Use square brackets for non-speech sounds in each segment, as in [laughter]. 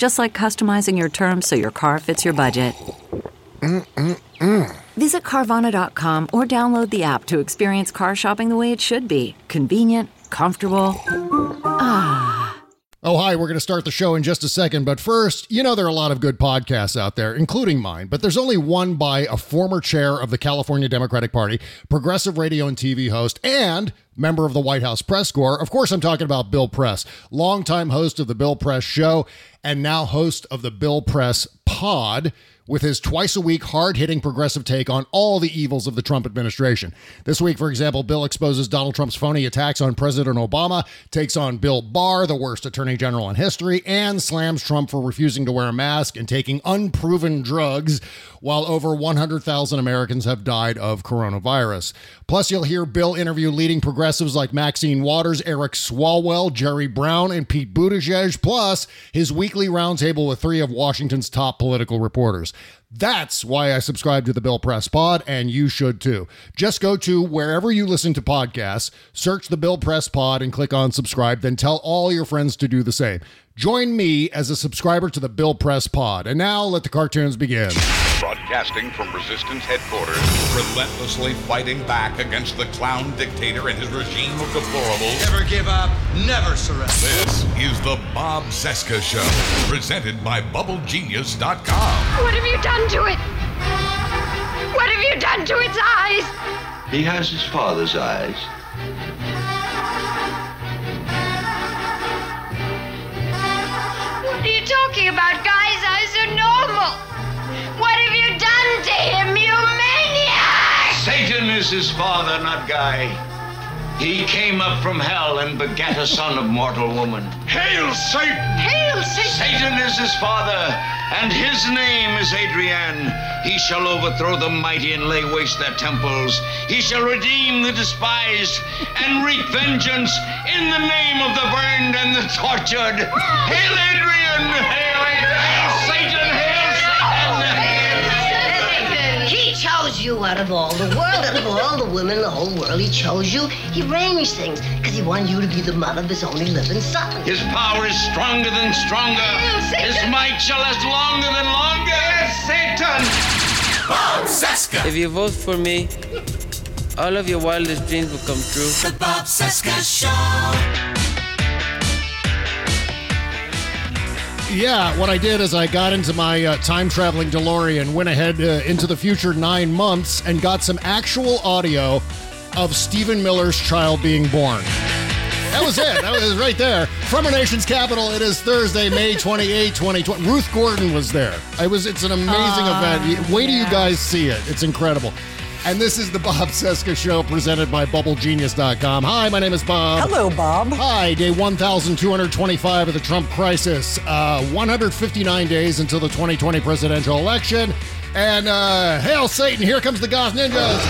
Just like customizing your terms so your car fits your budget. Mm-mm-mm. Visit Carvana.com or download the app to experience car shopping the way it should be convenient, comfortable. Ah. Oh, hi, we're going to start the show in just a second. But first, you know, there are a lot of good podcasts out there, including mine, but there's only one by a former chair of the California Democratic Party, progressive radio and TV host, and member of the White House press corps. Of course, I'm talking about Bill Press, longtime host of the Bill Press Show and now host of the Bill Press Pod with his twice a week hard hitting progressive take on all the evils of the Trump administration. This week, for example, Bill exposes Donald Trump's phony attacks on President Obama, takes on Bill Barr, the worst attorney general in history, and slams Trump for refusing to wear a mask and taking unproven drugs while over 100,000 Americans have died of coronavirus. Plus, you'll hear Bill interview leading progressives like Maxine Waters, Eric Swalwell, Jerry Brown, and Pete Buttigieg, plus his weekly roundtable with three of Washington's top political reporters. That's why I subscribe to the Bill Press Pod, and you should too. Just go to wherever you listen to podcasts, search the Bill Press Pod, and click on subscribe. Then tell all your friends to do the same. Join me as a subscriber to the Bill Press Pod. And now let the cartoons begin. Broadcasting from Resistance headquarters, relentlessly fighting back against the clown dictator and his regime of deplorables. Never give up, never surrender. This is the Bob Cesca Show, presented by BubbleGenius.com. What have you done to it? What have you done to its eyes? He has his father's eyes. What are you talking about? Guy's eyes are normal. What have you done to him, you maniac? Satan is his father, not Guy. He came up from hell and begat a son of mortal woman. Hail Satan! Hail Satan! Satan is his father, and his name is Adrian. He shall overthrow the mighty and lay waste their temples. He shall redeem the despised and wreak vengeance in the name of the burned and the tortured. Hail Adrian! Hail Adrian! Chose you out of all the world, out of all the women in the whole world. He chose you. He arranged things because he wanted you to be the mother of his only living son. His power is stronger than stronger. Oh, his might shall last longer than longer. Satan! Bob Cesca. If you vote for me, all of your wildest dreams will come true. The Bob Cesca Show. Yeah, what I did is I got into my uh, time traveling DeLorean, went ahead uh, into the future nine months, and got some actual audio of Stephen Miller's child being born. That was it. That was right there. From our nation's capital, it is Thursday, May 28, 2020. Ruth Gordon was there. It was it's an amazing Uh, event. Wait till you guys see it. It's incredible. And this is the Bob Cesca Show presented by BubbleGenius.com. Hi, my name is Bob. Hello, Bob. Hi, day 1225 of the Trump crisis. Uh, 159 days until the 2020 presidential election. And uh, hail Satan, here comes the Goth Ninjas.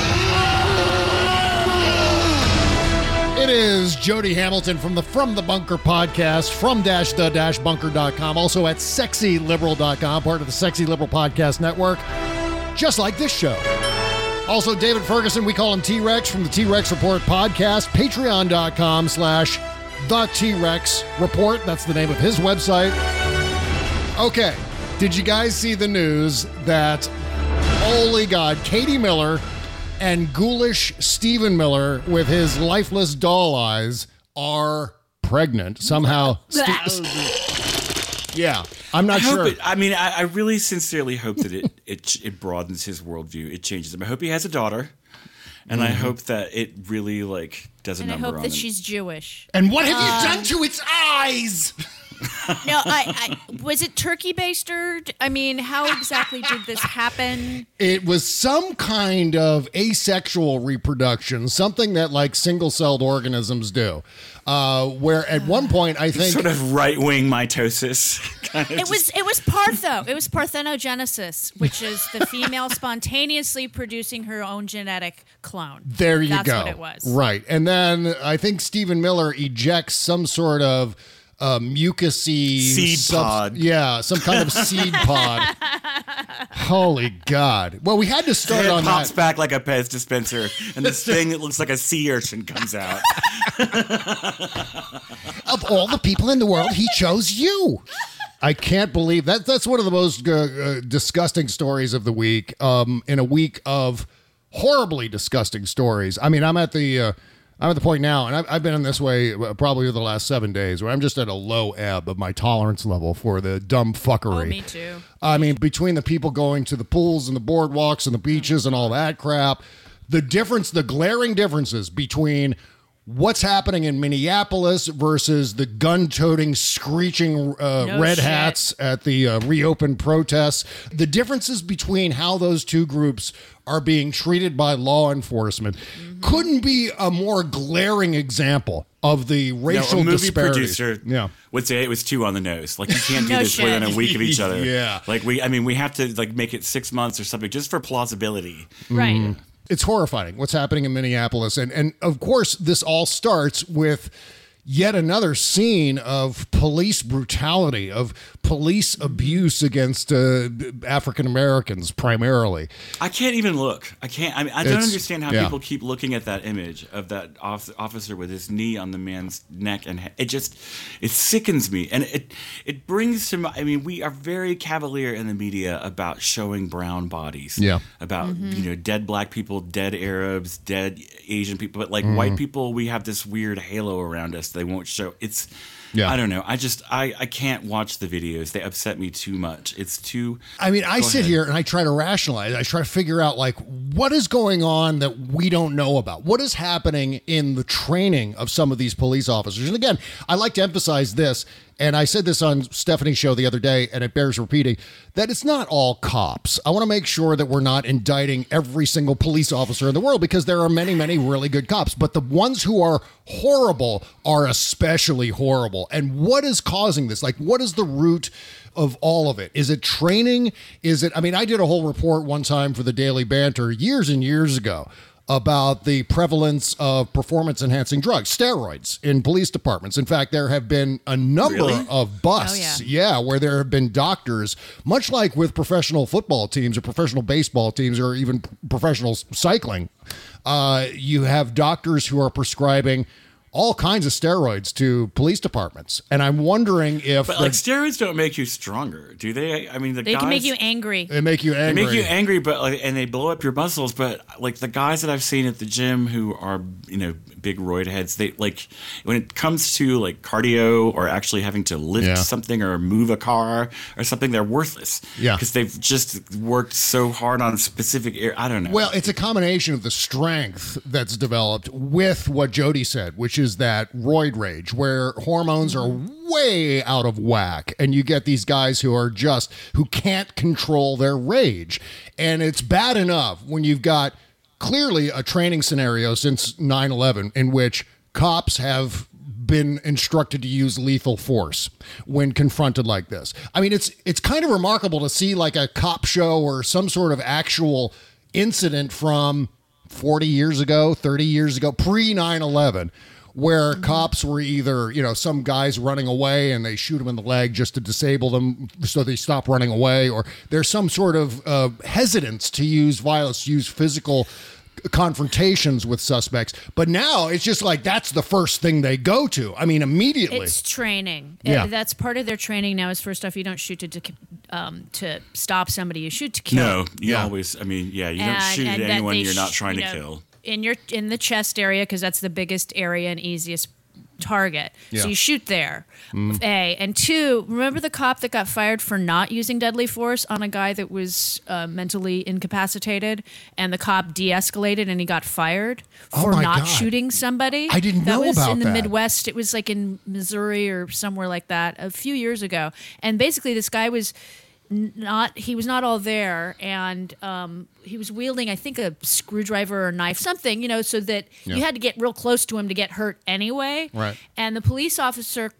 It is Jody Hamilton from the From the Bunker podcast, from dash the dash bunker.com, also at sexyliberal.com, part of the Sexy Liberal Podcast Network, just like this show. Also, David Ferguson, we call him T Rex from the T Rex Report podcast, patreon.com slash the T Rex Report. That's the name of his website. Okay, did you guys see the news that, holy God, Katie Miller and ghoulish Stephen Miller with his lifeless doll eyes are pregnant? Somehow. Ste- Yeah, I'm not I sure. It, I mean, I, I really sincerely hope that it, [laughs] it it broadens his worldview. It changes him. I hope he has a daughter, and I Mhm. hope that it really like does a And I number hope on that him. she's Jewish. And what have Um, you done to its eyes? [laughs] no, I, I was it turkey baster? I mean, how exactly did this happen? It was some kind of asexual reproduction, something that like single-celled organisms do. Uh, where at one [sighs] point I think sort of right wing mitosis. [laughs] kind of It was it was partho. It was parthenogenesis, which is the female [laughs] spontaneously producing her own genetic clone. There you That's go. what it was. Right. And then I think Stephen Miller ejects some sort of uh, mucousy Seed pod. Yeah, some kind of seed [laughs] pod. Holy God. Well, we had to start it on pops that. back like a Pez dispenser, and this [laughs] thing that looks like a sea urchin comes out. [laughs] Of all the people in the world, he chose you. I can't believe that. That's one of the most uh, uh, disgusting stories of the week. Um, in a week of horribly disgusting stories. I mean, I'm at the uh, I'm at the point now, and I've, I've been in this way uh, probably the last seven days, where I'm just at a low ebb of my tolerance level for the dumb fuckery. Oh, me too. I mean, between the people going to the pools and the boardwalks and the beaches and all that crap, the difference, the glaring differences between what's happening in Minneapolis versus the gun toting, screeching uh, No red shit. hats at the uh, reopened protests, the differences between how those two groups are being treated by law enforcement couldn't be a more glaring example of the racial no, a movie disparities. producer Yeah. would say it was two on the nose. Like you can't [laughs] do No this within a week of each [laughs] other. Yeah. Like we, I mean, we have to like make it six months or something just for plausibility. Right. Mhm. It's horrifying what's happening in Minneapolis. And and of course this all starts with yet another scene of police brutality, of police abuse against uh, African Americans primarily. I can't even look. I can't. I mean, I don't It's- understand how yeah. people keep looking at that image of that off- officer with his knee on the man's neck, and he- it just it sickens me, and it it brings to. my- I mean, we are very cavalier in the media about showing brown bodies. Yeah. About Mhm. you know dead black people, dead Arabs, dead Asian people, but like Mhm. white people, we have this weird halo around us. They won't show. It's. Yeah. I don't know. I just I I can't watch the videos. They upset me too much. It's too. I mean, I sit ahead. here and I try to rationalize. I try to figure out like what is going on that we don't know about. What is happening in the training of some of these police officers? And again, I like to emphasize this, and I said this on Stephanie's show the other day, and it bears repeating that it's not all cops. I want to make sure that we're not indicting every single police officer in the world because there are many, many really good cops, but the ones who are horrible are especially horrible. And what is causing this? Like, what is the root? of all of it? Is it training? Is it, I mean, I did a whole report one time for the Daily Banter years and years ago about the prevalence of performance enhancing drugs, steroids in police departments. In fact, there have been a number Really? of busts, yeah. where there have been doctors, much like with professional football teams or professional baseball teams or even p- professional cycling. Uh, you have doctors who are prescribing all kinds of steroids to police departments. And I'm wondering if But the- like steroids don't make you stronger, do they? I mean, the They guys, can make you angry. They make you angry. They make you angry, but like, and they blow up your muscles. But like the guys that I've seen at the gym who are you know big roid heads, they like when it comes to like cardio or actually having to lift Yeah. something or move a car or something, they're worthless. Yeah. because they've just worked so hard on a specific area. I don't know. Well, it's a combination of the strength that's developed with what Jody said, which is that roid rage, where hormones are way out of whack, and you get these guys who are just who can't control their rage, and it's bad enough when you've got clearly a training scenario since 9/11 in which cops have been instructed to use lethal force when confronted like this. I mean, it's it's kind of remarkable to see like a cop show or some sort of actual incident from 40 years ago, 30 years ago, pre 9/11 where cops were either, you know, some guys running away and they shoot them in the leg just to disable them so they stop running away or there's some sort of uh, hesitance to use violence, use physical confrontations with suspects. But now it's just like that's the first thing they go to. I mean, immediately. It's training. Yeah. Uh, That's part of their training now. Is first off, you don't shoot to to, um, to stop somebody. You shoot to kill. no, you always. I mean, yeah, you don't shoot at anyone you're not trying you to kill. In your in the chest area because that's the biggest area and easiest target. Yeah. So you shoot there. Mm. A and two. Remember the cop that got fired for not using deadly force on a guy that was uh, mentally incapacitated, and the cop de-escalated and he got fired Oh for my not God. shooting somebody. I didn't that know was about in the that. Midwest. It was like in Missouri or somewhere like that a few years ago. And basically, this guy was not he was not all there and um, he was wielding i think a screwdriver or a knife something you know so that Yeah. you had to get real close to him to get hurt anyway Right. and the police officer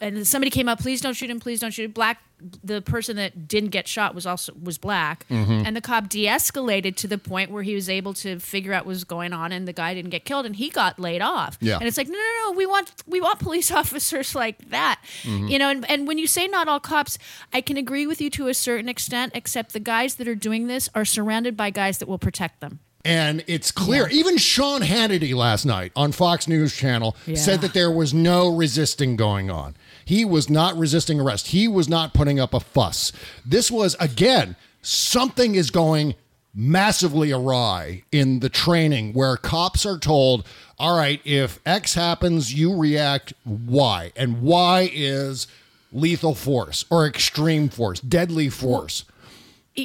and somebody came up please don't shoot him please don't shoot him black the person that didn't get shot was also was black Mhm. and the cop de-escalated to the point where he was able to figure out what was going on and the guy didn't get killed and he got laid off Yeah. and it's like no no no we want we want police [laughs] officers like that Mhm. you know and, and when you say not all cops i can agree with you to a certain extent except the guys that are doing this are surrounded by guys that will protect them And it's clear. Even Sean Hannity last night on Fox News Channel Yeah. said that there was no resisting going on. He was not resisting arrest. He was not putting up a fuss. This was, again, something is going massively awry in the training where cops are told, all right, if X happens, you react Y. And Y is lethal force or extreme force, deadly force.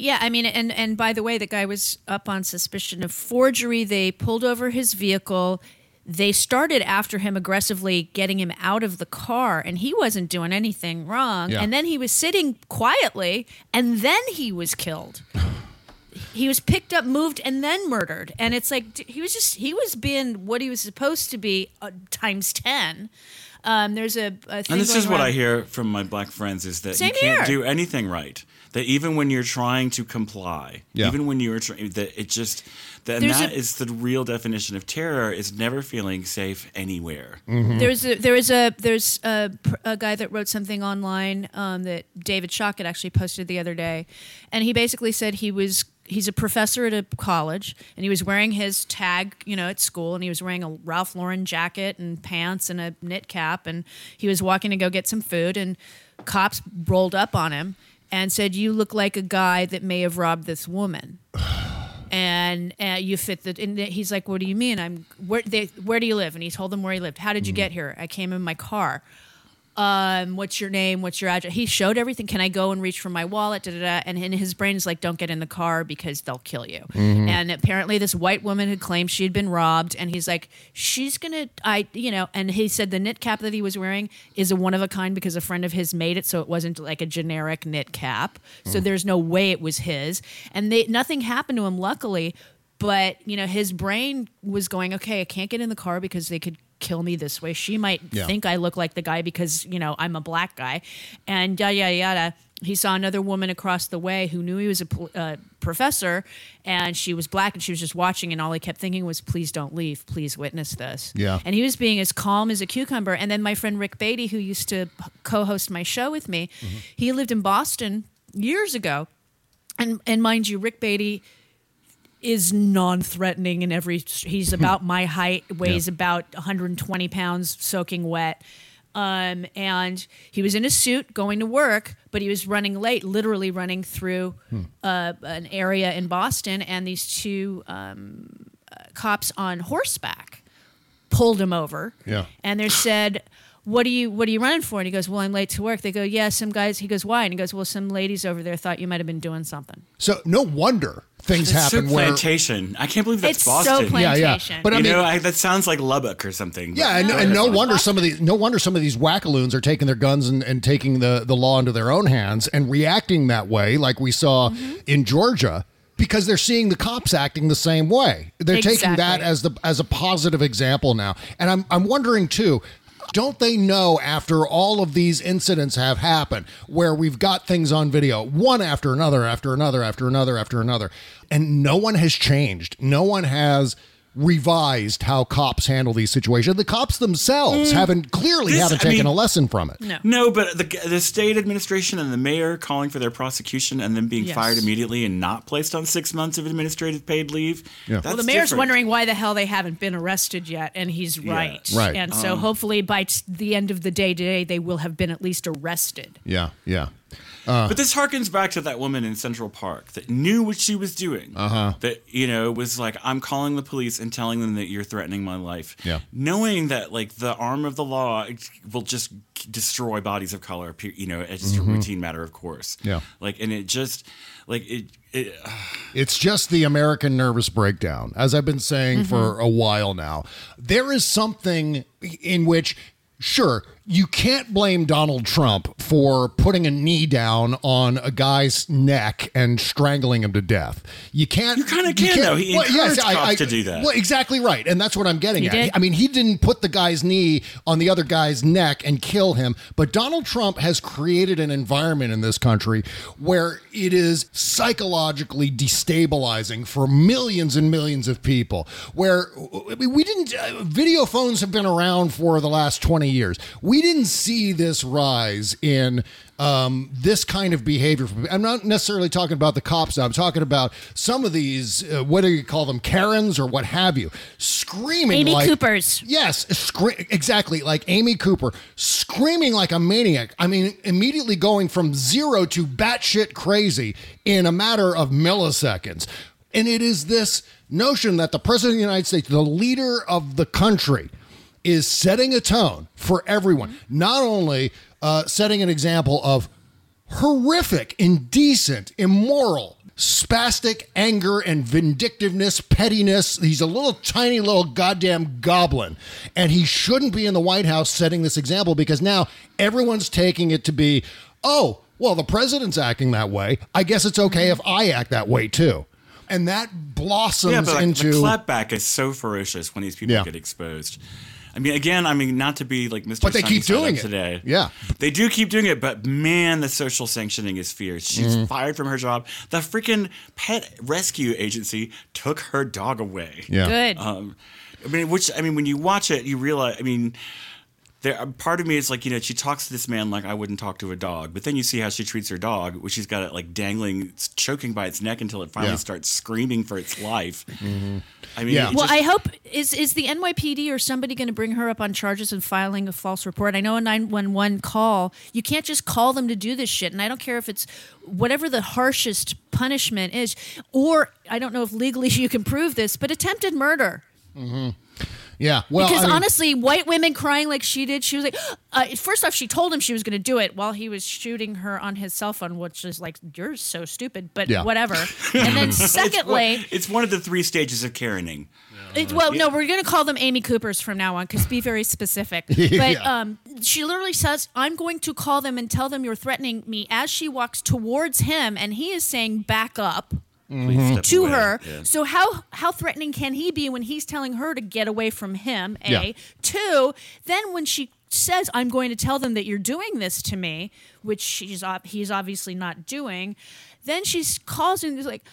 Yeah, I mean, and and by the way, the guy was up on suspicion of forgery. They pulled over his vehicle. They started after him aggressively, getting him out of the car, and he wasn't doing anything wrong. Yeah. And then he was sitting quietly, and then he was killed. [sighs] he was picked up, moved, and then murdered. And it's like he was just he was being what he was supposed to be uh, times ten. Um, there's a, a thing And this going is what I hear from my black friends is that Same you can't here. do anything right. That even when you're trying to comply, Yeah. even when you're trying, that it just that and that a- is the real definition of terror is never feeling safe anywhere. There's a, there is a there's a, a guy that wrote something online um, that David Shock had actually posted the other day, and he basically said he was he's a professor at a college and he was wearing his tag you know at school and he was wearing a Ralph Lauren jacket and pants and a knit cap and he was walking to go get some food and cops rolled up on him and said you look like a guy that may have robbed this woman [sighs] and uh, you fit the. And he's like, "What do you mean? I'm where? They, where do you live?" And he told them where he lived. How did you get here? I came in my car. Um, what's your name? What's your address? He showed everything. Can I go and reach for my wallet? Da, da, da. And in his brain is like, "Don't get in the car because they'll kill you." Mhm. And apparently, this white woman had claimed she had been robbed, and he's like, "She's gonna, I, you know." And he said the knit cap that he was wearing is a one of a kind because a friend of his made it, so it wasn't like a generic knit cap. So Mm. there's no way it was his. And they, nothing happened to him, luckily. But you know, his brain was going, "Okay, I can't get in the car because they could." Kill me this way. She might Yeah. think i look like the guy because you know i'm a black guy. And yada yada yada he saw another woman across the way who knew he was a uh, professor and she was black and she was just watching and all he kept thinking was please don't leave. Please witness this. Yeah. and he was being as calm as a cucumber. And then my friend rick beatty who used to co-host my show with me he lived in boston years ago. And and mind you rick beatty is non-threatening in every he's about my height weighs Yeah. about 120 pounds soaking wet. Um, and he was in a suit going to work but he was running late literally running through uh, an area in boston and these two um, uh, cops on horseback pulled him over. Yeah. and they said what are you what are you running for? And he goes well i'm late to work. They go yeah some guys he goes why? And he goes well some ladies over there thought you might have been doing something. So no wonder things It's so happen where plantation. I can't believe that's It's so Boston. plantation. Yeah, yeah. But I you mean- know, I, that sounds like Lubbock or something. Yeah, and, and no wonder some of these no wonder some of these wackaloons are taking their guns and, and taking the, the law into their own hands and reacting that way, like we saw mm-hmm. in Georgia, because they're seeing the cops acting the same way. They're taking that as the as a positive example now. And I'm I'm wondering too. Don't they know after all of these incidents have happened where we've got things on video, one after another, after another, after another, after another, and no one has changed? No one has revised how cops handle these situations. The cops themselves Mm. haven't clearly This- haven't I taken mean- a lesson from it. No. No, but the the state administration and the mayor calling for their prosecution and then being Yes. fired immediately and not placed on six months of administrative paid leave. Yeah. That's well, the mayor's different. wondering why the hell they haven't been arrested yet, and he's Yeah. right. Right. And so Um, hopefully by t- the end of the day today, they will have been at least arrested. Yeah, yeah. Uh, but this harkens back to that woman in Central Park that knew what she was doing. Uh-huh. That you know was like, I'm calling the police and telling them that you're threatening my life. Yeah. Knowing that like the arm of the law will just destroy bodies of color. You know, it's just Mhm. a routine matter of course. Yeah. Like, and it just like it. it It's just the American nervous breakdown, as I've been saying for a while now. There is something in which, sure, you can't blame Donald Trump for putting a knee down on a guy's neck and strangling him to death. You can't. You kinda can, though. He encouraged cops to do that. Well, exactly right, and that's what I'm getting He at. did. I mean, he didn't put the guy's knee on the other guy's neck and kill him, but Donald Trump has created an environment in this country where it is psychologically destabilizing for millions and millions of people. Where I mean, we didn't, uh, video phones have been around for the last 20 years. We didn't see this rise in um, this kind of behavior. I'm not necessarily talking about the cops. now. I'm talking about some of these, uh, what do you call them, Karens or what have you, screaming like Amy like Coopers. Yes, scre- exactly like Amy Cooper, screaming like a maniac. I mean, immediately going from zero to batshit crazy in a matter of milliseconds. And it is this notion that the president of the United States, the leader of the country, is setting a tone for everyone. Not only uh, setting an example of horrific, indecent, immoral, spastic anger and vindictiveness, pettiness. He's a little tiny little goddamn goblin. And he shouldn't be in the White House setting this example because now everyone's taking it to be, oh, well, the president's acting that way. I guess it's okay if I act that way too. And that blossoms yeah, but like, into the clapback is so ferocious when these people Yeah. get exposed. I mean, again, I mean, not to be like Mr. But they keep Sunny Side doing it. today. Yeah. they do keep doing it. But man, the social sanctioning is fierce. She's Mhm. fired from her job. The freaking pet rescue agency took her dog away. Yeah. Good. Um, I mean, which I mean, when you watch it, you realize. I mean. There, part of me is like, you know, she talks to this man like I wouldn't talk to a dog, but then you see how she treats her dog, which she's got it like dangling, it's choking by its neck until it finally Yeah. starts screaming for its life. Mm-hmm. I mean, Yeah. Well, just- I hope is is the NYPD or somebody going to bring her up on charges and filing a false report? I know a nine one one call. You can't just call them to do this shit, and I don't care if it's whatever the harshest punishment is, or I don't know if legally [laughs] you can prove this, but attempted murder. hmm Yeah. Well, because I mean- honestly, white women crying like she did, she was like, uh, first off, she told him she was going to do it while he was shooting her on his cell phone, which is like, you're so stupid, but Yeah. whatever. [laughs] And then It's one- secondly, it's one, of the three stages of carening. it, well, no, we're going to call them Amy Coopers from now on because be very specific. [laughs] But Yeah. um, she literally says, I'm going to call them and tell them you're threatening me as she walks towards him, and he is saying, back up. Please step To away. her, Yeah. so how how threatening can he be when he's telling her to get away from him? A Yeah. two. Then when she says, "I'm going to tell them that you're doing this to me," which she's he's obviously not doing. Then she calls and is like,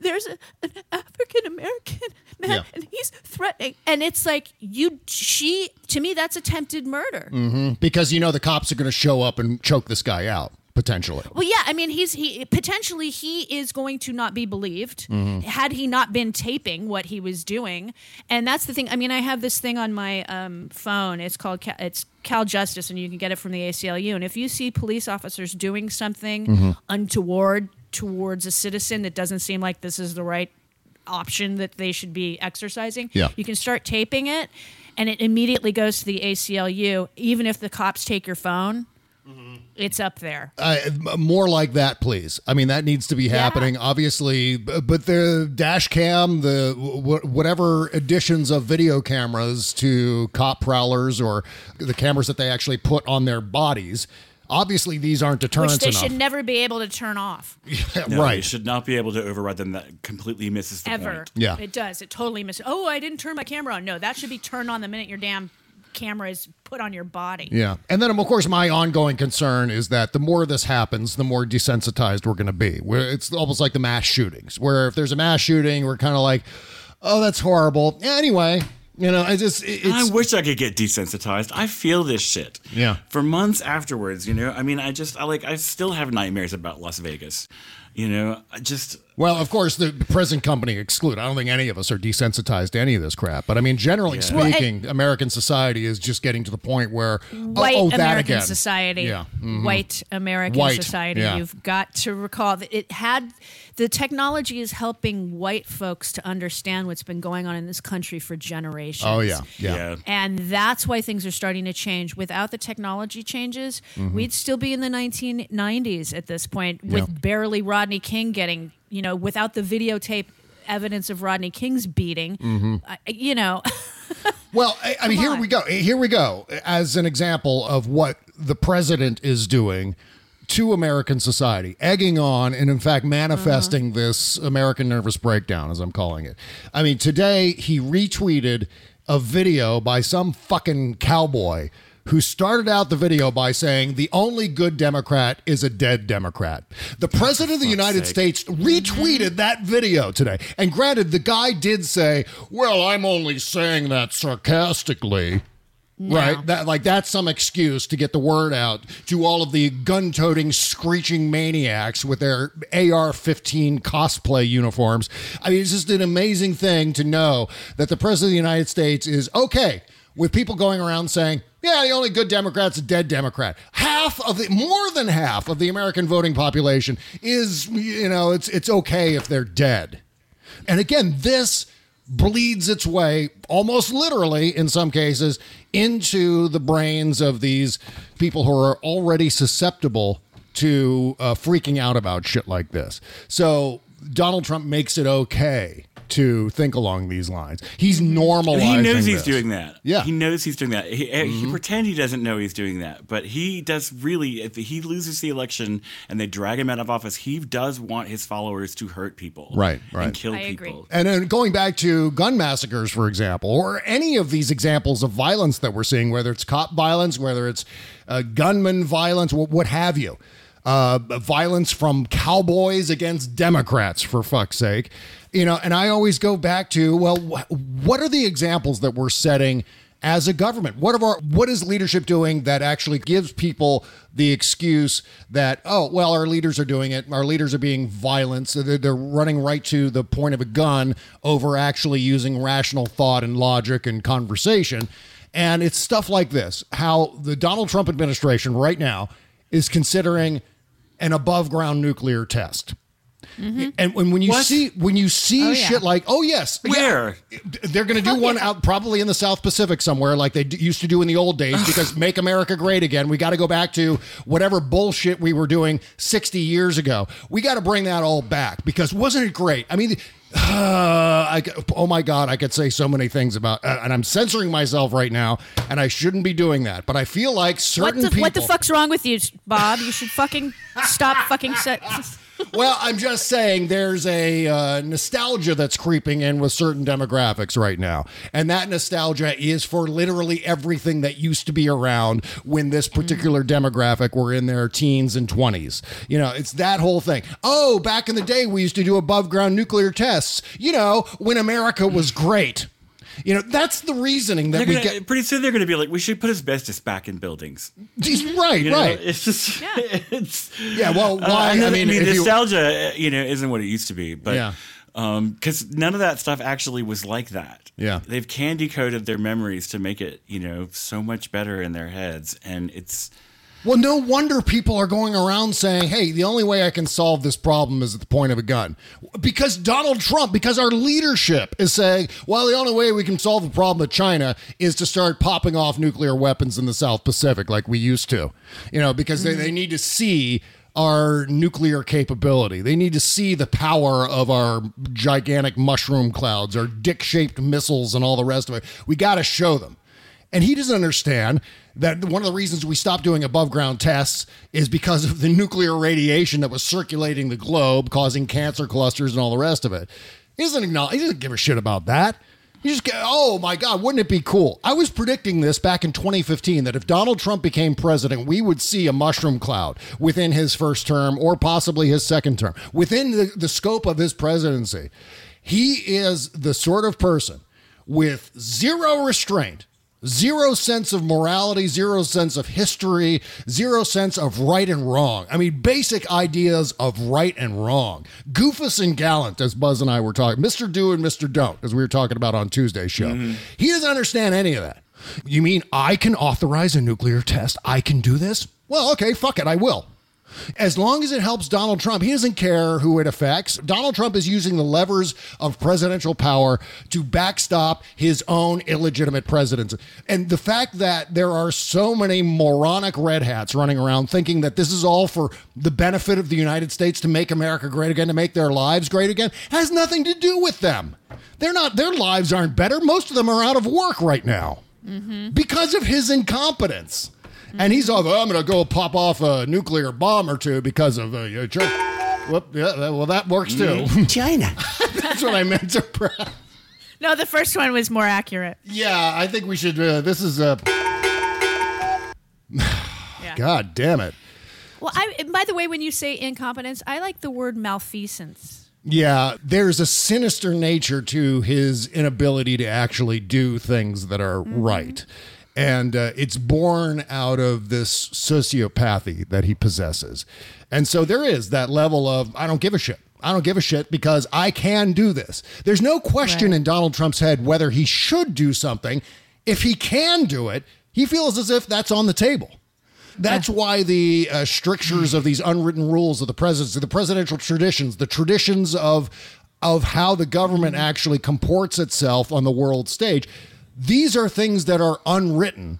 "There's a, an African American man, Yeah. and he's threatening." And it's like you, she, to me, that's attempted murder. hmm Because you know the cops are going to show up and choke this guy out potentially. Well, yeah, I mean, he's he potentially he is going to not be believed Mhm. had he not been taping what he was doing, and that's the thing. I mean, I have this thing on my um, phone. It's called Cal, it's Cal Justice, and you can get it from the ACLU. And if you see police officers doing something Mhm. untoward towards a citizen that doesn't seem like this is the right option that they should be exercising, Yeah. you can start taping it, and it immediately goes to the ACLU, even if the cops take your phone. It's up there. Uh, more like that, please. I mean, that needs to be happening, obviously. But the dash cam, the w- whatever additions of video cameras to cop prowlers or the cameras that they actually put on their bodies, obviously these aren't deterrents which they enough. should never be able to turn off [laughs] No, right. You should not be able to override them. That completely misses the ever. point. Yeah. it does. It totally misses. Oh, I didn't turn my camera on. No, that should be turned on the minute your damn camera is put on your body. Yeah. And then, of course, my ongoing concern is that the more this happens, the more desensitized we're going to be. Where it's almost like the mass shootings, where if there's a mass shooting, we're kind of like, oh, that's horrible. Anyway, you know, I just, it- I wish I could get desensitized. I feel this shit. Yeah. For months afterwards, you know. I mean, I just, I like, I still have nightmares about Las Vegas. You know, I just. Well, of course, the present company exclude. I don't think any of us are desensitized to any of this crap. But I mean, generally Yeah. Well, speaking, American society is just getting to the point where oh, white oh, that American again. society, Yeah. Mhm. white American White, society. yeah. You've got to recall that it had the technology is helping white folks to understand what's been going on in this country for generations. Oh yeah, yeah. And that's why things are starting to change. Without the technology changes, Mhm. we'd still be in the 1990s at this point with Yeah. barely Rodney King getting, you know, without the videotape evidence of Rodney King's beating. Mhm. I- you know, [laughs] Well, I, I mean, here we go. Here we go. As an example of what the president is doing to American society, egging on and, in fact, manifesting this American nervous breakdown, as I'm calling it. I mean, today he retweeted a video by some fucking cowboy who started out the video by saying the only good Democrat is a dead Democrat. The president of the United sake. States retweeted that video today. And granted, the guy did say, "Well, I'm only saying that sarcastically." Right, that like that's some excuse to get the word out to all of the gun-toting, screeching maniacs with their AR-15 cosplay uniforms. I mean, it's just an amazing thing to know that the president of the United States is okay with people going around saying, "Yeah, the only good Democrat's a dead Democrat." Half of the, more than half of the American voting population is, you know, it's it's okay if they're dead. And again, this bleeds its way almost literally in some cases into the brains of these people who are already susceptible to uh, freaking out about shit like this. So Donald Trump makes it okay to think along these lines. He's normalizing. He knows he's this. doing that. Yeah. he knows he's doing that. He, eh, he pretend he doesn't know he's doing that, but he does really. If he loses the election and they drag him out of office, he does want his followers to hurt people, Right, right. and kill I agree. people. And then going back to gun massacres, for example, or any of these examples of violence that we're seeing, whether it's cop violence, whether it's uh, gunman violence, what, what have you, uh, violence from cowboys against Democrats, for fuck's sake. You know, and I always go back to, well, wh- what are the examples that we're setting as a government? What of our what is leadership doing that actually gives people the excuse that oh well our leaders are doing it our leaders are being violent so they're, they're running right to the point of a gun over actually using rational thought and logic and conversation and it's stuff like this how the Donald Trump administration right now is considering an above ground nuclear test and when, when you What? see when you see Oh, yeah. shit like oh yes yeah, Where? they're going to do one out probably in the South Pacific somewhere, like they d- used to do in the old days. [sighs] Because make America great again, we got to go back to whatever bullshit we were doing 60 years ago. We got to bring that all back because wasn't it great? I mean. Uh, [sighs] I, c- oh my God, I could say so many things about, uh, and I'm censoring myself right now, and I shouldn't be doing that. But I feel like what certain the, people. what the fuck's wrong with you, Bob? You should fucking stop fucking. Se- well, I'm just saying there's a uh, nostalgia that's creeping in with certain demographics right now. And that nostalgia is for literally everything that used to be around when this particular demographic were in their teens and 20s. You know, it's that whole thing. Oh, back in the day, we used to do above ground nuclear tests, you know, when America was great. You know, that's the reasoning that They're we gonna- get. pretty soon they're going to be like, we should put asbestos back in buildings. [laughs] Right, You know, right. It's just, [laughs] it's Yeah, well, Uh, why? and I mean, if you- nostalgia, uh, you know, isn't what it used to be. But Yeah. because none of that stuff actually was like that. Yeah. they've candy coated their memories to make it, you know, so much better in their heads, and it's Well, no wonder people are going around saying, hey, the only way I can solve this problem is at the point of a gun. Because Donald Trump, because our leadership is saying, well, the only way we can solve the problem with China is to start popping off nuclear weapons in the South Pacific like we used to. You know, because they, they mm-hmm. need to see our nuclear capability. They need to see the power of our gigantic mushroom clouds, our dick shaped missiles, and all the rest of it. We got to show them. And he doesn't understand that one of the reasons we stopped doing above ground tests is because of the nuclear radiation that was circulating the globe, causing cancer clusters and all the rest of it. He doesn't acknowledge, he doesn't give a shit about that. He just oh my God, wouldn't it be cool? I was predicting this back in 2015 that if Donald Trump became president, we would see a mushroom cloud within his first term or possibly his second term, within the, the scope of his presidency. He is the sort of person with zero restraint Zero sense of morality, zero sense of history, zero sense of right and wrong. I mean, basic ideas of right and wrong. Goofus and gallant, as Buzz and I were talking, Mr. Do and Mr. Don't, as we were talking about on Tuesday's show. Mm-hmm. He doesn't understand any of that. You mean I can authorize a nuclear test? I can do this? Well, okay, fuck it, I will. As long as it helps Donald Trump, he doesn't care who it affects. Donald Trump is using the levers of presidential power to backstop his own illegitimate presidency. And the fact that there are so many moronic red hats running around thinking that this is all for the benefit of the United States to make America great again, to make their lives great again, has nothing to do with them. They're not, their lives aren't better. Most of them are out of work right now mm-hmm. because of his incompetence. And he's all, "Oh, I'm going to go pop off a nuclear bomb or two because of uh, your church. Whoop, yeah, well, that works too. [laughs] China. That's what I meant to. Pre- No, the first one was more accurate. yeah, I think we should. Uh, this is [sighs] a. God damn it. Well, I, by the way, when you say incompetence, I like the word malfeasance. Yeah, there's a sinister nature to his inability to actually do things that are right. And uh, it's born out of this sociopathy that he possesses. And so there is that level of, I don't give a shit. I don't give a shit because I can do this. There's no question in Donald Trump's head whether he should do something. If he can do it, he feels as if that's on the table. That's why the uh, strictures of these unwritten rules of the presidency, the presidential traditions, the traditions of of how the government actually comports itself on the world stage, these are things that are unwritten.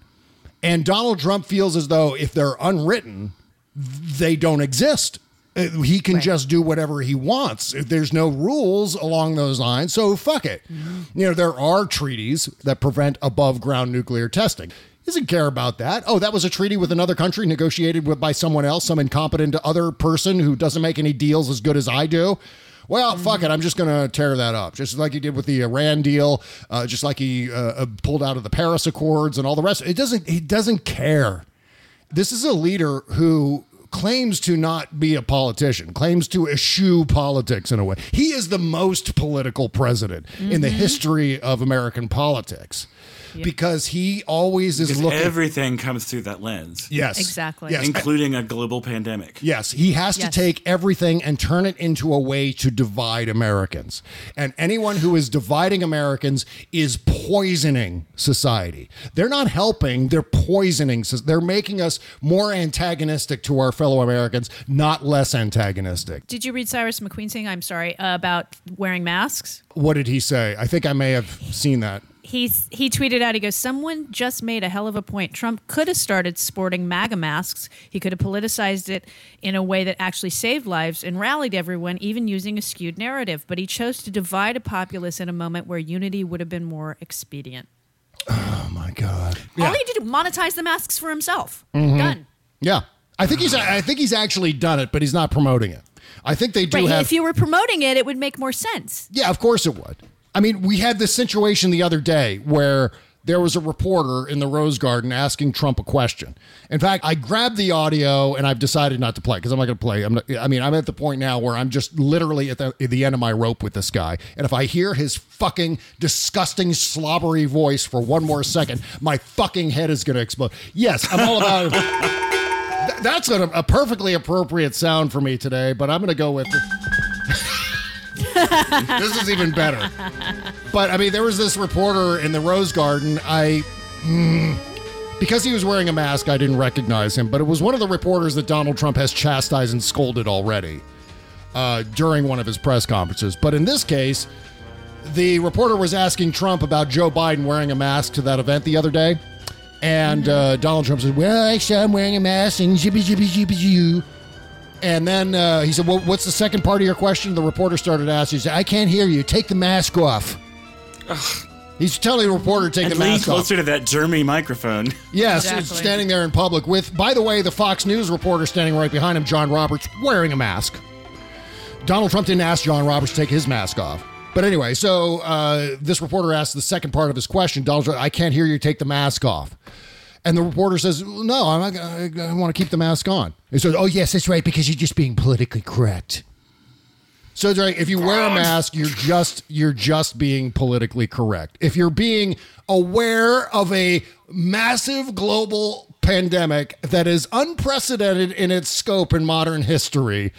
And Donald Trump feels as though if they're unwritten, they don't exist. Uh, He can just do whatever he wants. If There's no rules along those lines, so fuck it. You know, there are treaties that prevent above ground nuclear testing. He doesn't care about that. Oh, that was a treaty with another country negotiated with by someone else, some incompetent other person who doesn't make any deals as good as I do. Well, fuck it. I'm just going to tear that up, just like he did with the Iran deal, uh, just like he uh, uh, pulled out of the Paris Accords and all the rest. It doesn't. He doesn't care this is a leader who claims to not be a politician, claims to eschew politics in a way. He is the most political president in the Mhm. history of American politics because he always is Because looking. everything comes through that lens. Yes. Exactly. Yes. Including a global pandemic. Yes, he has to take everything and turn it into a way to divide Americans. And anyone who is dividing Americans is poisoning society. They're not helping, they're poisoning. They're making us more antagonistic to our fellow Americans, not less antagonistic. Did you read Cyrus McQueen saying, I'm sorry, uh, about wearing masks? What did he say? I think I may have seen that. He's, he tweeted out, he goes, Someone just made a hell of a point. Trump could have started sporting MAGA masks. He could have politicized it in a way that actually saved lives and rallied everyone, even using a skewed narrative. But he chose to divide a populace in a moment where unity would have been more expedient. [sighs] Oh my God. All he did was monetize the masks for himself. Mhm. Done. Yeah. I think he's I think he's actually done it, but he's not promoting it. I think they do Right. have If you were promoting it, it would make more sense. Yeah, of course it would. I mean, we had this situation the other day where there was a reporter in the Rose Garden asking Trump a question. In fact, I grabbed the audio and I've decided not to play because I'm not going to play. Not, I mean, I'm at the point now where I'm just literally at the, at the end of my rope with this guy. And if I hear his fucking disgusting, slobbery voice for one more second, my fucking head is going to explode. Yes, I'm all about [laughs] Th- That's a, a perfectly appropriate sound for me today, but I'm going to go with this is even better. But I mean, there was this reporter in the Rose Garden. I. mm, because he was wearing a mask, I didn't recognize him, but it was one of the reporters that Donald Trump has chastised and scolded already uh, during one of his press conferences. But in this case, the reporter was asking Trump about Joe Biden wearing a mask to that event the other day. And uh, Donald Trump said, Well, actually, I saw him wearing a mask and jibby, jibby, jibby, jibby. And then uh, he said, Well, what's the second part of your question? The reporter started asking, He said, I can't hear you. Take the mask off. He's telling the reporter to take and the lean mask off. closer to that Jeremy microphone. Yes, Exactly. standing there in public with, by the way, the Fox News reporter standing right behind him, John Roberts, wearing a mask. Donald Trump didn't ask John Roberts to take his mask off. But anyway, so uh, this reporter asked the second part of his question. Donald Trump, I can't hear you. Take the mask off. And the reporter says, No, I'm not, I, I want to keep the mask on. He says, Oh, yes, that's right, because you're just being politically correct. So Drake, if you wear a mask, you're just you're just being politically correct. If you're being aware of a massive global pandemic that is unprecedented in its scope in modern history,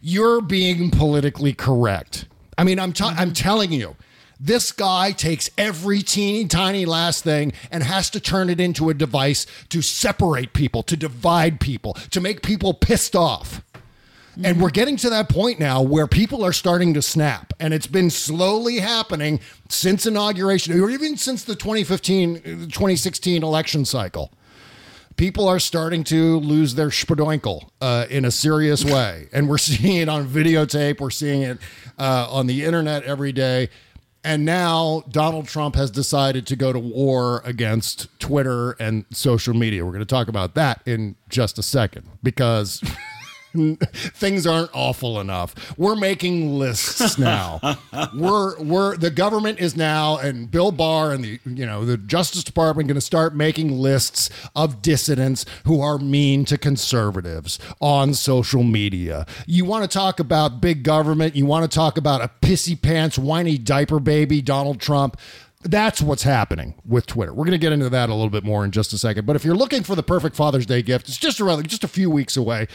you're being politically correct. I mean, I'm t- I'm telling you. This guy takes every teeny tiny last thing and has to turn it into a device to separate people, to divide people, to make people pissed off. And we're getting to that point now where people are starting to snap. And it's been slowly happening since inauguration, or even since the 2015, 2016 election cycle. People are starting to lose their spadoinkle uh, in a serious way. And we're [laughs] seeing it on videotape, we're seeing it uh, on the internet every day. And now Donald Trump has decided to go to war against Twitter and social media. We're going to talk about that in just a second because [laughs] [laughs] things aren't awful enough. We're making lists now. [laughs] we're we're the government is now and Bill Barr and the you know the Justice Department going to start making lists of dissidents who are mean to conservatives on social media. You want to talk about big government, you want to talk about a pissy pants whiny diaper baby Donald Trump that's what's happening with Twitter. We're going to get into that a little bit more in just a second. But if you're looking for the perfect Father's Day gift, it's just around just a few weeks away.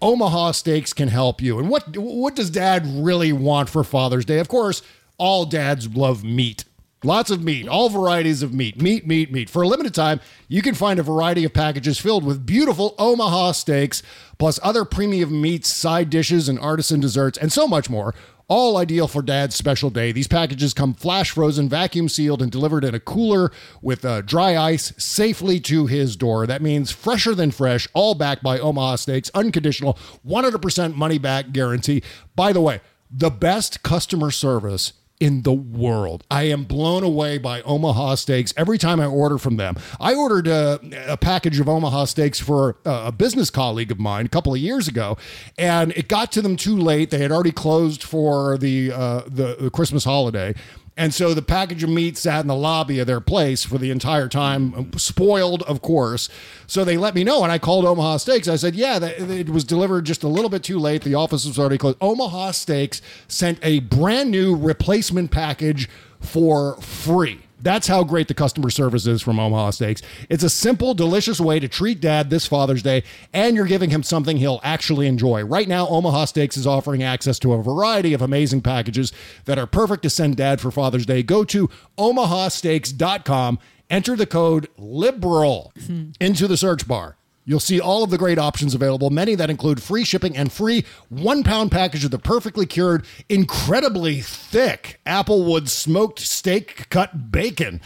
Omaha Steaks can help you. And what what does Dad really want for Father's Day? Of course, all dads love meat. Lots of meat, all varieties of meat. Meat, meat, meat. For a limited time, you can find a variety of packages filled with beautiful Omaha steaks, plus other premium meats, side dishes, and artisan desserts, and so much more all ideal for dad's special day. These packages come flash frozen, vacuum sealed, and delivered in a cooler with uh, dry ice safely to his door. That means fresher than fresh, all backed by Omaha Steaks, unconditional, 100% money back guarantee. By the way, the best customer service in the world. I am blown away by Omaha Steaks every time I order from them. I ordered a, a package of Omaha Steaks for a, a, business colleague of mine a couple of years ago, and it got to them too late. They had already closed for the uh, the, the Christmas holiday. And so the package of meat sat in the lobby of their place for the entire time, spoiled, of course. So they let me know, and I called Omaha Steaks. I said, "Yeah, it was delivered just a little bit too late. The office was already closed." Omaha Steaks sent a brand new replacement package for free. That's how great the customer service is from Omaha Steaks. It's a simple, delicious way to treat dad this Father's Day, and you're giving him something he'll actually enjoy. Right now, Omaha Steaks is offering access to a variety of amazing packages that are perfect to send dad for Father's Day. Go to omahasteaks.com, enter the code LIBERAL hmm. into the search bar. You'll see all of the great options available, many that include free shipping and free one pound package of the perfectly cured, incredibly thick Applewood smoked steak cut bacon.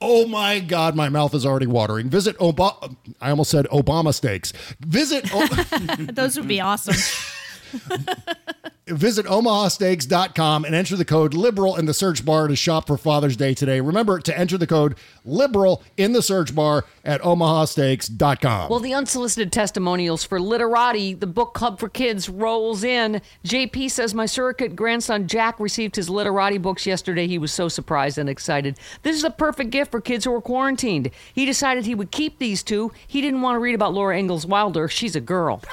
Oh my God, my mouth is already watering. Visit Obama. I almost said Obama steaks. Visit. O- [laughs] Those would be awesome. [laughs] [laughs] Visit omahasteaks.com and enter the code liberal in the search bar to shop for Father's Day today. Remember to enter the code liberal in the search bar at omahasteaks.com. Well, the unsolicited testimonials for Literati, the book club for kids, rolls in. JP says, My surrogate grandson Jack received his Literati books yesterday. He was so surprised and excited. This is a perfect gift for kids who are quarantined. He decided he would keep these two. He didn't want to read about Laura Ingalls Wilder. She's a girl. [laughs]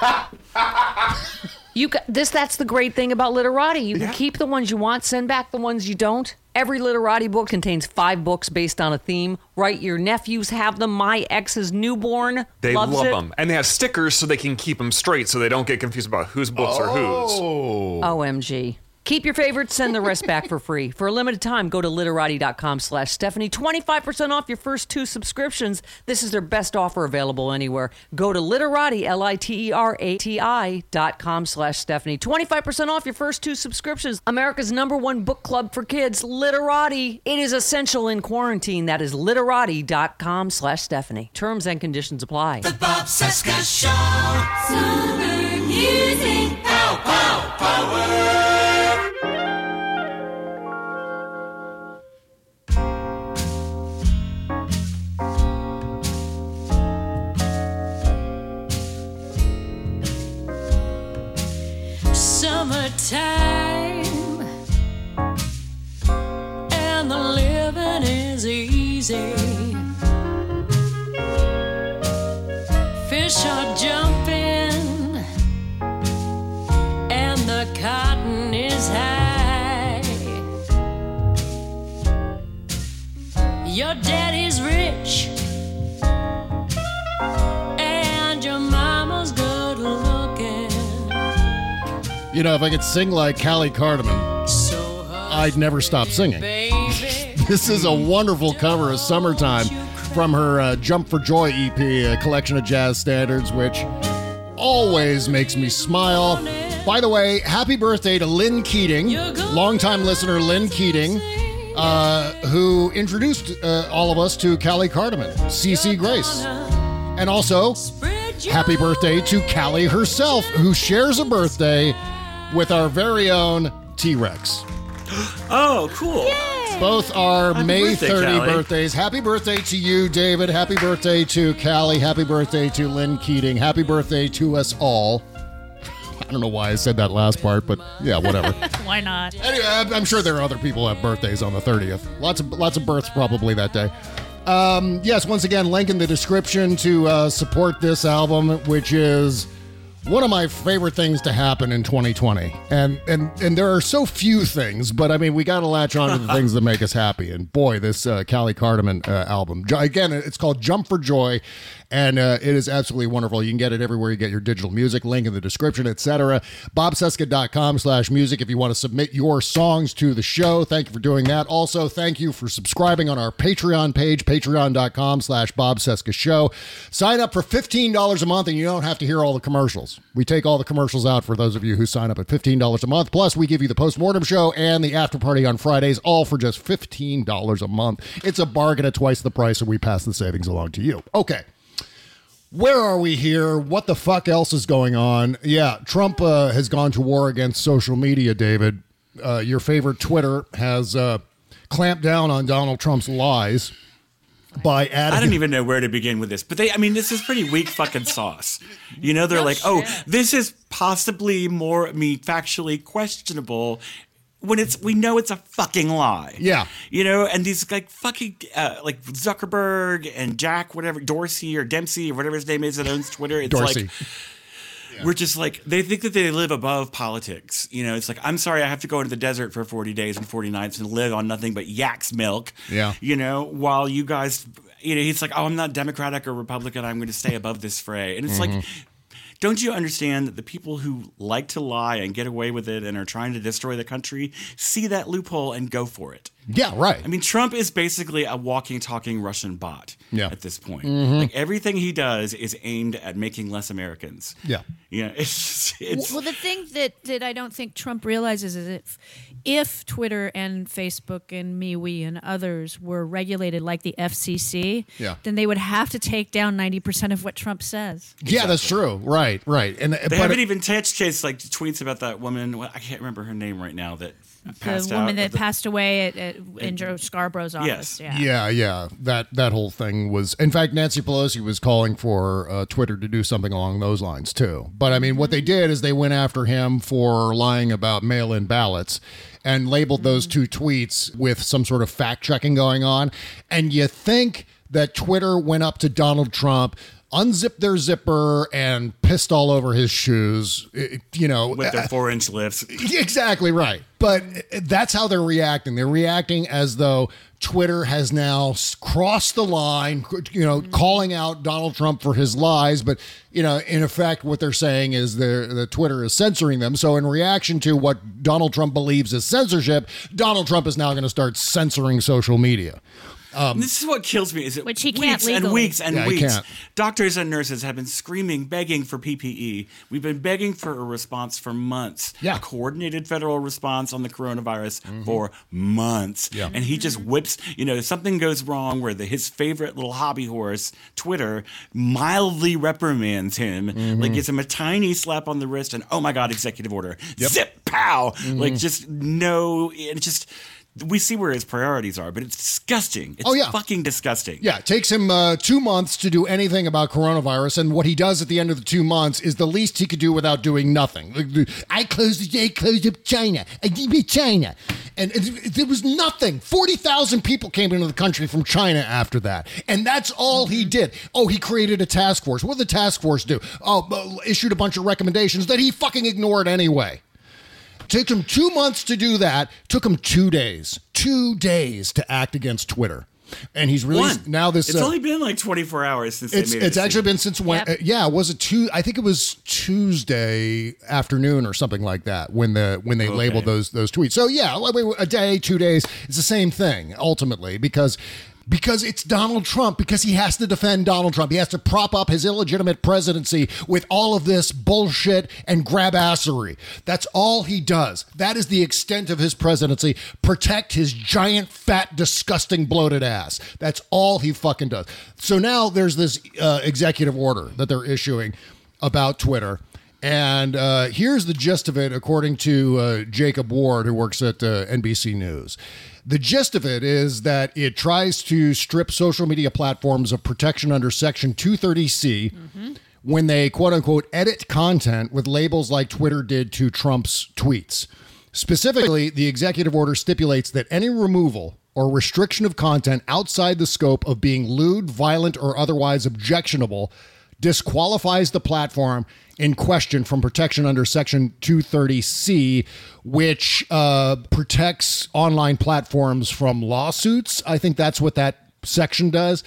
You this that's the great thing about literati. You can keep the ones you want, send back the ones you don't. Every literati book contains five books based on a theme. Right, your nephews have them. My ex's newborn They loves love it. them, and they have stickers so they can keep them straight, so they don't get confused about whose books are whose. Oh. OMG. Keep your favorites, send the rest back for free. For a limited time, go to literati.com slash Stephanie. 25% off your first two subscriptions. This is their best offer available anywhere. Go to literati, L-I-T-E-R-A-T-I dot com slash Stephanie. 25% off your first two subscriptions. America's number one book club for kids, Literati. It is essential in quarantine. That is literati.com slash Stephanie. Terms and conditions apply. The Bob Cesca Show. Summer music. Pow, pow, power. Summertime and the living is easy. Fish are jumping You know, if I could sing like Callie Cardamon, I'd never stop singing. [laughs] this is a wonderful cover of Summertime from her uh, Jump for Joy EP, a collection of jazz standards, which always makes me smile. By the way, happy birthday to Lynn Keating, longtime listener Lynn Keating, uh, who introduced uh, all of us to Callie Cardamon, CC Grace. And also, happy birthday to Callie herself, who shares a birthday with our very own T Rex. Oh, cool. Both are Happy May birthday, 30 Callie. birthdays. Happy birthday to you, David. Happy birthday to Callie. Happy birthday to Lynn Keating. Happy birthday to us all. [laughs] I don't know why I said that last part, but yeah, whatever. [laughs] Why not? Anyway, I'm I'm sure there are other people who have birthdays on the 30th. Lots of lots of births probably that day. Um, yes, once again, link in the description to uh, support this album, which is one of my favorite things to happen in 2020. And and and there are so few things, but I mean, we got to latch on to the things that make us happy. And boy, this uh, Callie Cardamon uh, album, again, it's called Jump for Joy, and uh, it is absolutely wonderful. You can get it everywhere you get your digital music. Link in the description, etc. BobCesca.com slash music if you want to submit your songs to the show. Thank you for doing that. Also, thank you for subscribing on our Patreon page, patreon.com slash Bob Cesca Show. Sign up for $15 a month and you don't have to hear all the commercials. We take all the commercials out for those of you who sign up at $15 a month. Plus, we give you the postmortem show and the after party on Fridays, all for just $15 a month. It's a bargain at twice the price, and we pass the savings along to you. Okay. Where are we here? What the fuck else is going on? Yeah, Trump uh, has gone to war against social media, David. Uh, your favorite Twitter has uh, clamped down on Donald Trump's lies by adding. I don't even know where to begin with this, but they, I mean, this is pretty weak fucking sauce. You know, they're like, oh, this is possibly more, I mean, factually questionable when it's, we know it's a fucking lie. Yeah. You know, and these like fucking, uh, like Zuckerberg and Jack, whatever, Dorsey or Dempsey or whatever his name is that owns Twitter. It's Dorsey. like, we're just like they think that they live above politics. You know, it's like I'm sorry, I have to go into the desert for 40 days and 40 nights and live on nothing but yak's milk. Yeah. You know, while you guys, you know, he's like, oh, I'm not Democratic or Republican. I'm going to stay above this fray. And it's like, Mm-hmm. Don't you understand that the people who like to lie and get away with it and are trying to destroy the country see that loophole and go for it? Yeah, right. I mean, Trump is basically a walking, talking Russian bot Yeah. at this point. Mhm. Like everything he does is aimed at making less Americans. Yeah. You [laughs] know, it's it's well, the thing that, that I don't think Trump realizes is if if Twitter and Facebook and MeWe and others were regulated like the FCC, Yeah. then they would have to take down ninety percent of what Trump says. Yeah, that's true. Right, right. And they haven't even touched his like tweets about that woman. what- I can't remember her name right now. That passed the woman out. that The- passed away at, at, in Joe Scarborough's office. Yeah. Yeah, yeah. That that whole thing was. In fact, Nancy Pelosi was calling for uh, Twitter to do something along those lines too. But I mean, what they did is they went after him for lying about mail-in ballots and labeled those mm. two tweets with some sort of fact checking going on. And you think that Twitter went up to Donald Trump. Unzipped their zipper and pissed all over his shoes. You know, with their uh, four inch lifts. [laughs] Exactly right. But that's how they're reacting. They're reacting as though Twitter has now crossed the line, you know, mm-hmm. calling out Donald Trump for his lies. But, you know, in effect, what they're saying is that Twitter is censoring them. So, in reaction to what Donald Trump believes is censorship, Donald Trump is now going to start censoring social media. Um, this is what kills me. Is it Which he can't weeks and weeks and Yeah, he weeks? can't. Doctors and nurses have been screaming, begging for PPE. We've been begging for a response for months. Yeah. a coordinated federal response on the coronavirus mm-hmm. for months. Yeah. and he just mm-hmm. whips. You know, if something goes wrong where the, his favorite little hobby horse, Twitter, mildly reprimands him, like mm-hmm. gives him a tiny slap on the wrist, and oh my god, executive order, zip, pow, like just no, it just. We see where his priorities are, but it's disgusting. It's Oh, yeah. fucking disgusting. Yeah, it takes him uh, two months to do anything about coronavirus, and what he does at the end of the two months is the least he could do without doing nothing. I closed, I closed up China. I did China, and it, there was nothing. Forty thousand people came into the country from China after that, and that's all he did. Oh, he created a task force. What did the task force do? Oh, uh, issued a bunch of recommendations that he fucking ignored anyway. Took him two months to do that. Took him two days. Two days to act against Twitter. And he's released One. now this. It's uh, only been like 24 hours since it's they made it's it. actually been since when? uh, yeah, was it two? I think it was Tuesday afternoon or something like that when the when they Okay. labeled those those tweets. So yeah, a day, two days, it's the same thing ultimately because. Because it's Donald Trump, because he has to defend Donald Trump. He has to prop up his illegitimate presidency with all of this bullshit and grabassery. That's all he does. That is the extent of his presidency. Protect his giant, fat, disgusting, bloated ass. That's all he fucking does. So now there's this uh, executive order that they're issuing about Twitter. And uh, here's the gist of it, according to uh, Jacob Ward, who works at uh, NBC News. The gist of it is that it tries to strip social media platforms of protection under Section 230C when they quote unquote edit content with labels like Twitter did to Trump's tweets. Specifically, the executive order stipulates that any removal or restriction of content outside the scope of being lewd, violent, or otherwise objectionable disqualifies the platform in question from protection under Section 230C, which uh, protects online platforms from lawsuits. I think that's what that section does.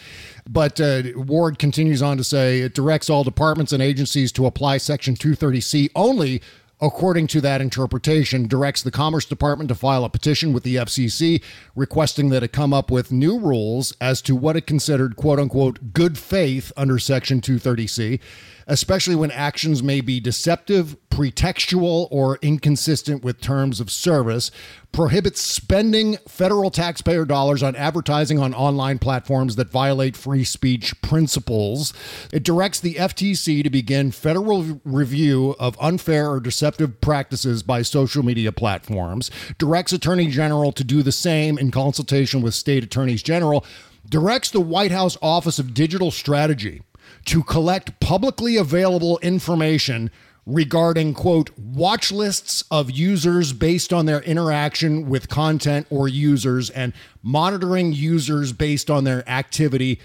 But uh, Ward continues on to say it directs all departments and agencies to apply Section 230C only according to that interpretation, directs the Commerce Department to file a petition with the FCC requesting that it come up with new rules as to what it considered quote unquote good faith under Section 230C, especially when actions may be deceptive, pretextual, or inconsistent with terms of service, prohibits spending federal taxpayer dollars on advertising on online platforms that violate free speech principles. It directs the FTC to begin federal review of unfair or deceptive practices by social media platforms, directs Attorney General to do the same in consultation with state attorneys general, directs the White House Office of Digital Strategy to collect publicly available information regarding quote watch lists of users based on their interaction with content or users and monitoring users based on their activity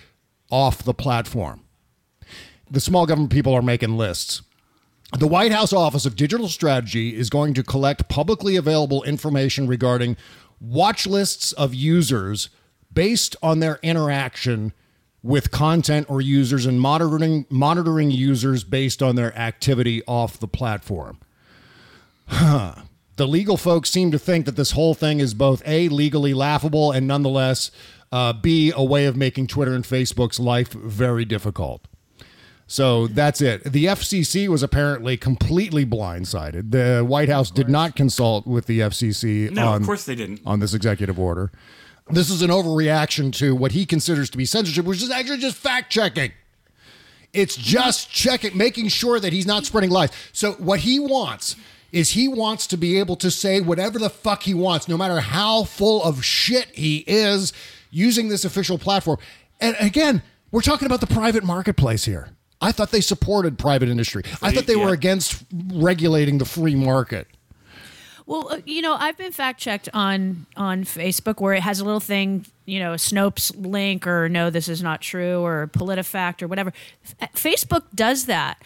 off the platform. The small government people are making lists. The White House Office of Digital Strategy is going to collect publicly available information regarding watch lists of users based on their interaction with content or users and monitoring monitoring users based on their activity off the platform. Huh. The legal folks seem to think that this whole thing is both A, legally laughable, and nonetheless, uh, B, a way of making Twitter and Facebook's life very difficult. So that's it. The FCC was apparently completely blindsided. The White House did not consult with the FCC No, of course they didn't. on this executive order. This is an overreaction to what he considers to be censorship, which is actually just fact checking. It's just checking, making sure that he's not spreading lies. So what he wants is he wants to be able to say whatever the fuck he wants, no matter how full of shit he is, using this official platform. And again, we're talking about the private marketplace here. I thought they supported private industry. I thought they were against regulating the free market. Well, uh, you know, I've been fact checked on on Facebook where it has a little thing, you know, a Snopes link or no, this is not true or PolitiFact or whatever. F- Facebook does that.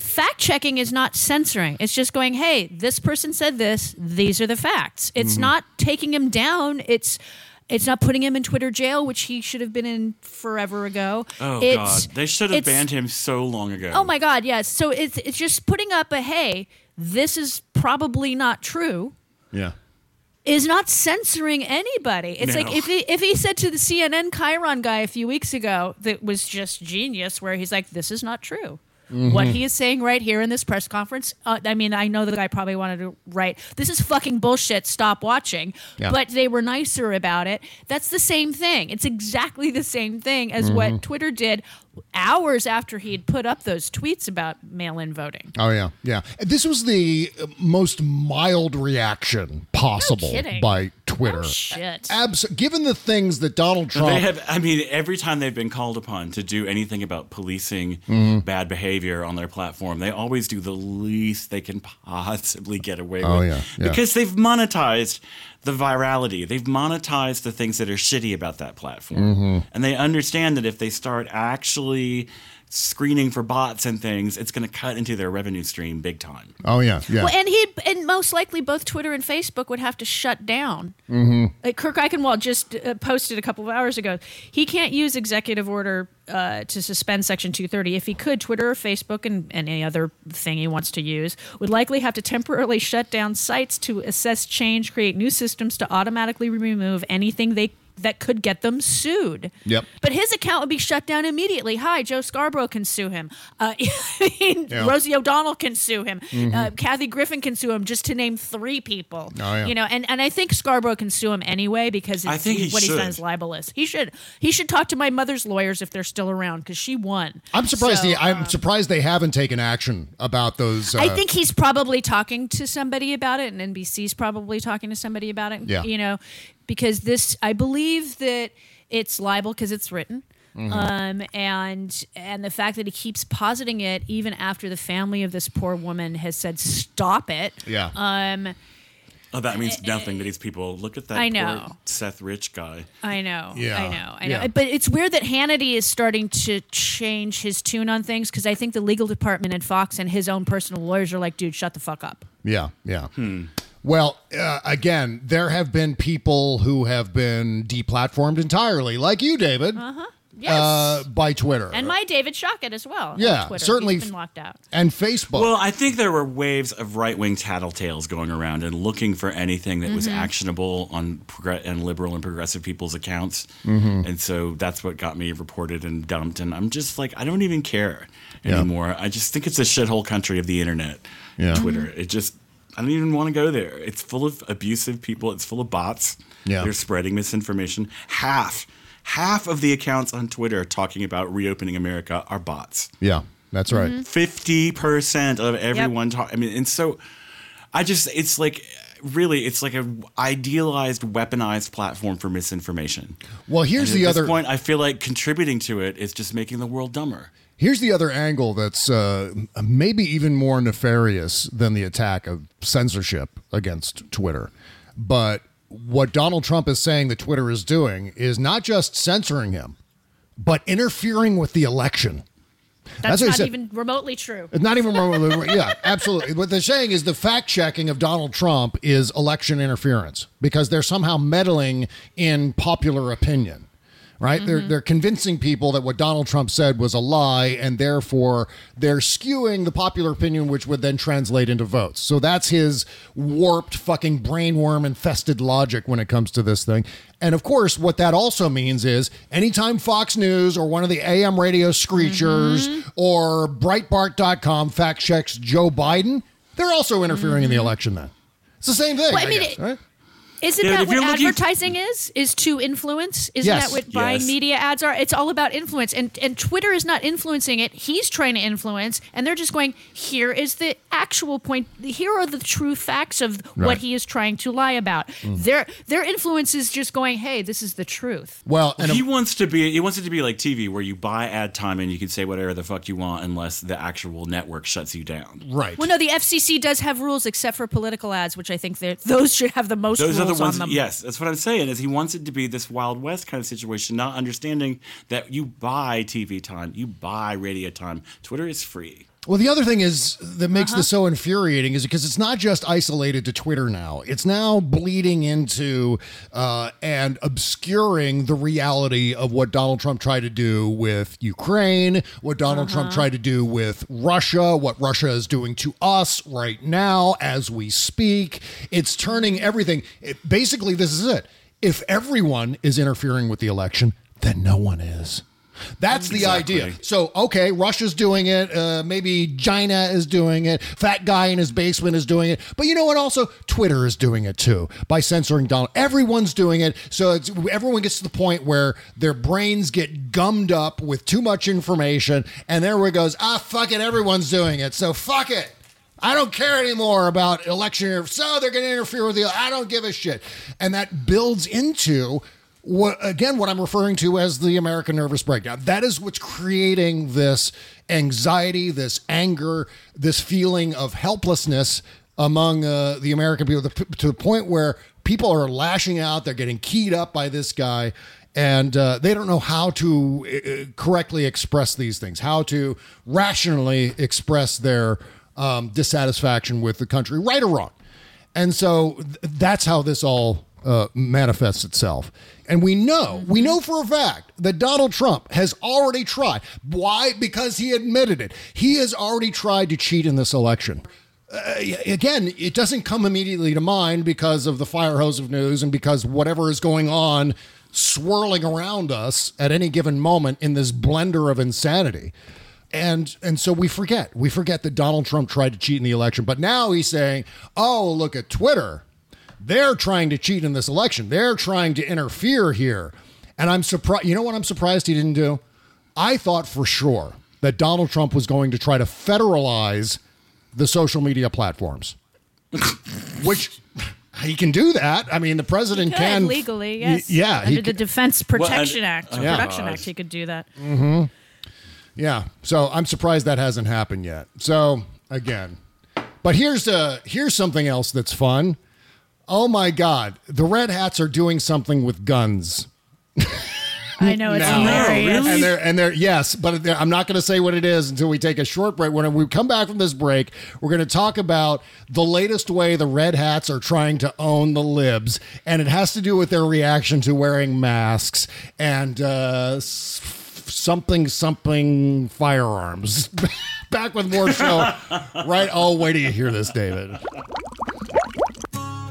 Fact checking is not censoring. It's just going, hey, this person said this. These are the facts. It's Mm-hmm. Mhm. not taking him down. It's it's not putting him in Twitter jail, which he should have been in forever ago. Oh it's, God, they should have banned him so long ago. Oh my God, yes. So it's it's just putting up a hey, this is probably not true Yeah. is not censoring anybody. It's No. like if he if he said to the CNN Chiron guy a few weeks ago that was just genius, where he's like, "This is not true." What Mhm. he is saying right here in this press conference, uh, I mean, I know the guy probably wanted to write, "This is fucking bullshit. Stop watching." Yeah. But they were nicer about it. That's the same thing. It's exactly the same thing as Mhm. what Twitter did hours after he had put up those tweets about mail-in voting. Oh yeah, yeah. This was the most mild reaction possible kidding. by Twitter. Oh, shit. Abs- given the things that Donald No, Trump They have. I mean, every time they've been called upon to do anything about policing Mhm. bad behavior on their platform, they always do the least they can [laughs] possibly get away Oh, with. yeah, yeah. Because they've monetized the virality. They've monetized the things that are shitty about that platform. Mhm. And they understand that if they start actually screening for bots and things, it's going to cut into their revenue stream big time. Oh yeah, yeah. Well, and he and most likely both Twitter and Facebook would have to shut down. mm-hmm. Like Kurt Eichenwald just uh, posted a couple of hours ago. He can't use executive order uh, to suspend Section 230. If he could, Twitter or Facebook and, and any other thing he wants to use would likely have to temporarily shut down sites to assess change, create new systems to automatically remove anything they that could get them sued. Yep. But his account would be shut down immediately. Hi, Joe Scarborough can sue him. Uh, [laughs] Yeah. Rosie O'Donnell can sue him. Uh, Mhm. Kathy Griffin can sue him, just to name three people. Oh, yeah. You know, and, and I think Scarborough can sue him anyway because I think he what he's should. done is libelous. He should he should talk to my mother's lawyers if they're still around because she won. I'm surprised. So, the, I'm surprised they haven't taken action about those. Uh, I think he's probably talking to somebody about it, and NBC's probably talking to somebody about it. Yeah. You know, because this, I believe that it's libel because it's written. Mhm. Um, and and the fact that he keeps positing it even after the family of this poor woman has said stop it. Yeah. Um, Oh, that means nothing to these people. Look at that I poor know. Seth Rich guy. I know. Yeah. I know. I know. Yeah. But it's weird that Hannity is starting to change his tune on things because I think the legal department at Fox and his own personal lawyers are like, dude, shut the fuck up. Yeah, yeah. Well, uh, again, there have been people who have been deplatformed entirely, like you, David, Uh huh. Yes. uh, by Twitter and my David Shockett as well. Yeah, Twitter. certainly He's f- been locked out. and Facebook. Well, I think there were waves of right wing tattletales going around and looking for anything that was Mhm. actionable on progr- and liberal and progressive people's accounts. Mhm. And so that's what got me reported and dumped. And I'm just like, I don't even care Yeah. anymore. I just think it's a shithole country of the internet. Yeah. Twitter. It just, I don't even want to go there. It's full of abusive people, it's full of bots. Yeah. They're spreading misinformation. Half. Half of the accounts on Twitter talking about reopening America are bots. yeah, that's right. Mm-hmm. Fifty percent of everyone talk. I mean, and so I just it's like really it's like a idealized, weaponized platform for misinformation. Well, here's And the at other- This point, I feel like contributing to it is just making the world dumber. Here's the other angle that's uh, maybe even more nefarious than the attack of censorship against Twitter. But what Donald Trump is saying that Twitter is doing is not just censoring him, but interfering with the election. That's, what he not even remotely true. It's not even remotely. yeah, absolutely. What they're saying is the fact checking of Donald Trump is election interference because they're somehow meddling in popular opinion. Right? They're mm-hmm. they're convincing people that what Donald Trump said was a lie, and therefore they're skewing the popular opinion, which would then translate into votes. So that's his warped, fucking brainworm infested logic when it comes to this thing. And of course, what that also means is anytime Fox News or one of the AM radio screechers mm-hmm. or Breitbart.com fact checks Joe Biden, they're also interfering in the mm-hmm. election then. It's the same thing. Well, I I mean, guess, it- right? Isn't Yeah, that if what you're looking- advertising is? Is to influence? Isn't Yes. that what buying Yes. media ads are? It's all about influence, and and Twitter is not influencing it. He's trying to influence, and they're just going. Here is the actual point. Here are the true facts of Right. what he is trying to lie about. Mm. Their their influence is just going. Hey, this is the truth. Well, he wants to be. He wants it to be like TV, where you buy ad time and you can say whatever the fuck you want, unless the actual network shuts you down. Right. Well, no, the FCC does have rules except for political ads, which I think they're- those should have the most Those are rules the ones. on. Yes, that's what I'm saying. Is he wants it to be this Wild West kind of situation, not understanding that you buy TV time, you buy radio time. Twitter is free. Well, the other thing is that makes Uh-huh. this so infuriating is because it's not just isolated to Twitter now. It's now bleeding into uh, and obscuring the reality of what Donald Trump tried to do with Ukraine, what Donald Trump Uh-huh. tried to do with Russia, what Russia is doing to us right now as we speak. It's turning everything. It, basically, this is it. If everyone is interfering with the election, then no one is. That's the Exactly. idea. So, okay, Russia's doing it. Uh, maybe China is doing it. Fat guy in his basement is doing it. But you know what? Also, Twitter is doing it too by censoring Donald. Everyone's doing it. So it's, everyone gets to the point where their brains get gummed up with too much information, and everyone goes, "Ah, fuck it, everyone's doing it. So fuck it." I don't care anymore about election. So they're going to interfere with the. I don't give a shit, and that builds into what again what I'm referring to as the American nervous breakdown. That is what's creating this anxiety, this anger, this feeling of helplessness among uh, the American people to the point where people are lashing out. They're getting keyed up by this guy. and uh, they don't know how to uh, correctly express these things, how to rationally express their um, dissatisfaction with the country, right or wrong. And so th- that's how this all uh, manifests itself. And we know, we know for a fact that Donald Trump has already tried. Why? Because he admitted it. He has already tried to cheat in this election. Uh, again, it doesn't come immediately to mind because of the fire hose of news and because whatever is going on swirling around us at any given moment in this blender of insanity. And and so we forget. We forget that Donald Trump tried to cheat in the election, but now he's saying, "Oh, look at Twitter. They're trying to cheat in this election. They're trying to interfere here." And I'm surprised. You know what I'm surprised he didn't do? I thought for sure that Donald Trump was going to try to federalize the social media platforms, [laughs] which he can do that. I mean, the president Could, can legally, y- yes. yeah, under he the could- Defense Protection Act, Yeah. Production Act, he could do that. hmm Yeah. So I'm surprised that hasn't happened yet. So again, but here's uh here's something else that's fun. Oh my God, the Red Hats are doing something with guns. I know it's now. hilarious. And they're and they're yes, but they're- I'm not going to say what it is until we take a short break. When we come back from this break, we're going to talk about the latest way the Red Hats are trying to own the libs, and it has to do with their reaction to wearing masks and uh, something something firearms. [laughs] back with more show. right? Oh, wait till you hear this, David.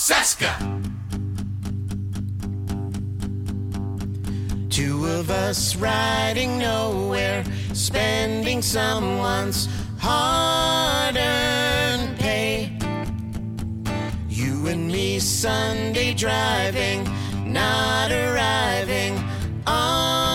Bob Cesca. Two of us riding nowhere, spending someone's hard earned pay. You and me Sunday driving, not arriving on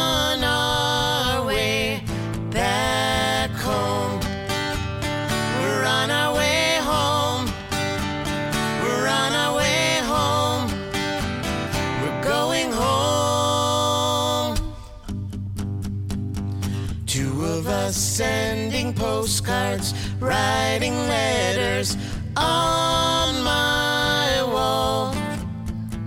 sending postcards, writing letters on my wall.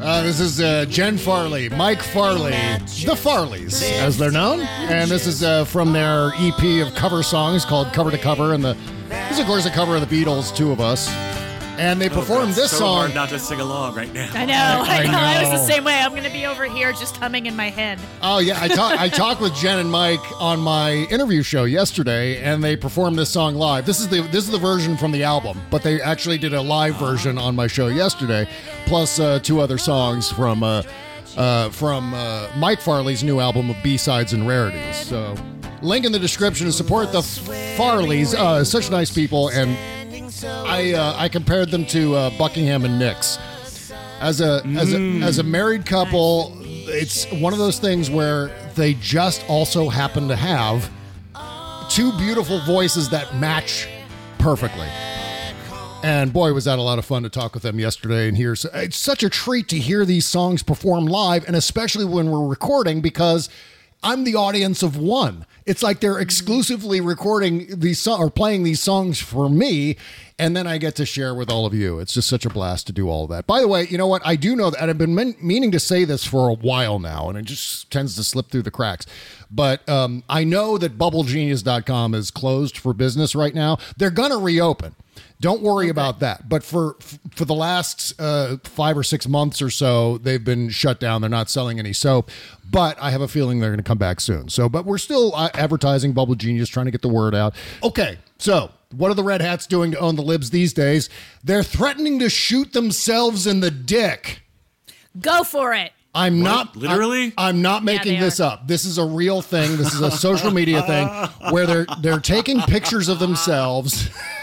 Uh, this is uh, Jen Farley, Mike Farley, the Farleys, as they're known, and this is uh, from their EP of cover songs called "Cover to Cover." And the this is, of course, a cover of the Beatles, two of us, and they performed this so song. hard not to sing along right now. I know, [laughs] I, I know. I was the same way. I'm going to be over here just humming in my head. Oh yeah, I talked I talked with Jen and Mike on my interview show yesterday, and they performed this song live. This is the this is the version from the album, but they actually did a live version on my show yesterday, plus uh, two other songs from uh, uh, from uh, Mike Farley's new album of B sides and rarities. So, link in the description to support the Farleys. Uh, such nice people, and I uh, I compared them to uh, Buckingham and Nicks as a as a as a married couple. It's one of those things where they just also happen to have two beautiful voices that match perfectly. And boy, was that a lot of fun to talk with them yesterday and hear. It's such a treat to hear these songs performed live, and especially when we're recording because I'm the audience of one. It's like they're exclusively recording these songs or playing these songs for me, and then I get to share with all of you. It's just such a blast to do all of that. By the way, you know what? I do know that I've been men- meaning to say this for a while now, and it just tends to slip through the cracks. But um, I know that BubbleGenius.com is closed for business right now. They're going to reopen. Don't worry about that. But for for the last uh, five or six months or so, they've been shut down. They're not selling any soap. But I have a feeling they're going to come back soon. So, but we're still uh, advertising Bubble Genius, trying to get the word out. Okay, so what are the Red Hats doing to own the libs these days? They're threatening to shoot themselves in the dick. Go for it. I'm not Literally? I, am not making they this up. This is a real thing. This is a social media thing [laughs] where they're they're taking pictures of themselves [laughs]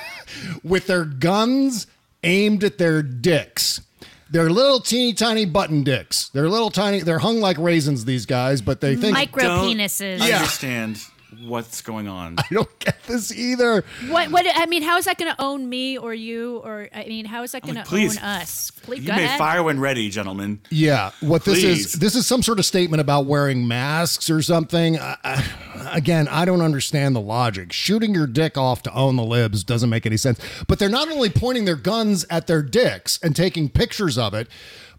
with their guns aimed at their dicks. They're little teeny tiny button dicks. They're little tiny. They're hung like raisins. These guys, but they think Micro Don't penises. understand what's going on. I don't get this either. What? What? I mean, how is that going to own me or you? Or I mean, how is that going to own us? Please You go may ahead. fire when ready, gentlemen. Yeah, what this is this is some sort of statement about wearing masks or something. I, I, again, I don't understand the logic. Shooting your dick off to own the libs doesn't make any sense. But they're not only pointing their guns at their dicks and taking pictures of it,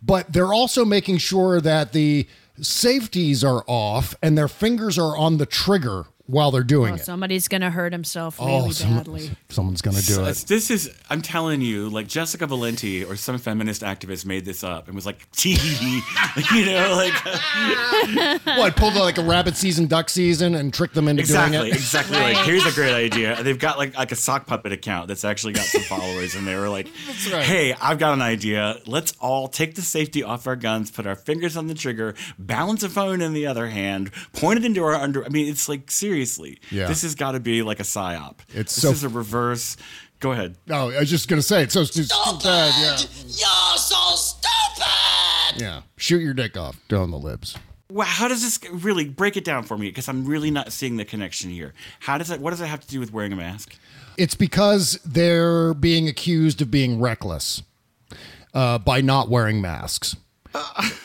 but they're also making sure that the safeties are off and their fingers are on the trigger while they're doing Oh, it. somebody's going to hurt himself Oh, really some- badly. someone's gonna do So it. This is, I'm telling you, like Jessica Valenti or some feminist activist made this up and was like, [laughs] tee, you know, like [laughs] what pulled like a rabbit season, duck season, and tricked them into exactly, doing it? exactly. Like, here's a great [laughs] idea. They've got like like a sock puppet account that's actually got some followers, and they were like, right. "Hey, I've got an idea. Let's all take the safety off our guns, put our fingers on the trigger, balance a phone in the other hand, point it into our under. I mean, it's like seriously, Yeah. this has got to be like a psyop. It's this so- is a reverse. Go ahead. No, I was just gonna say it's so it's so bad. Yeah. You're so stupid! Yeah. Shoot your dick off. Down the libs. Wow, how does this really break it down for me? Because I'm really not seeing the connection here. How does that? What does it have to do with wearing a mask? It's because they're being accused of being reckless uh, by not wearing masks.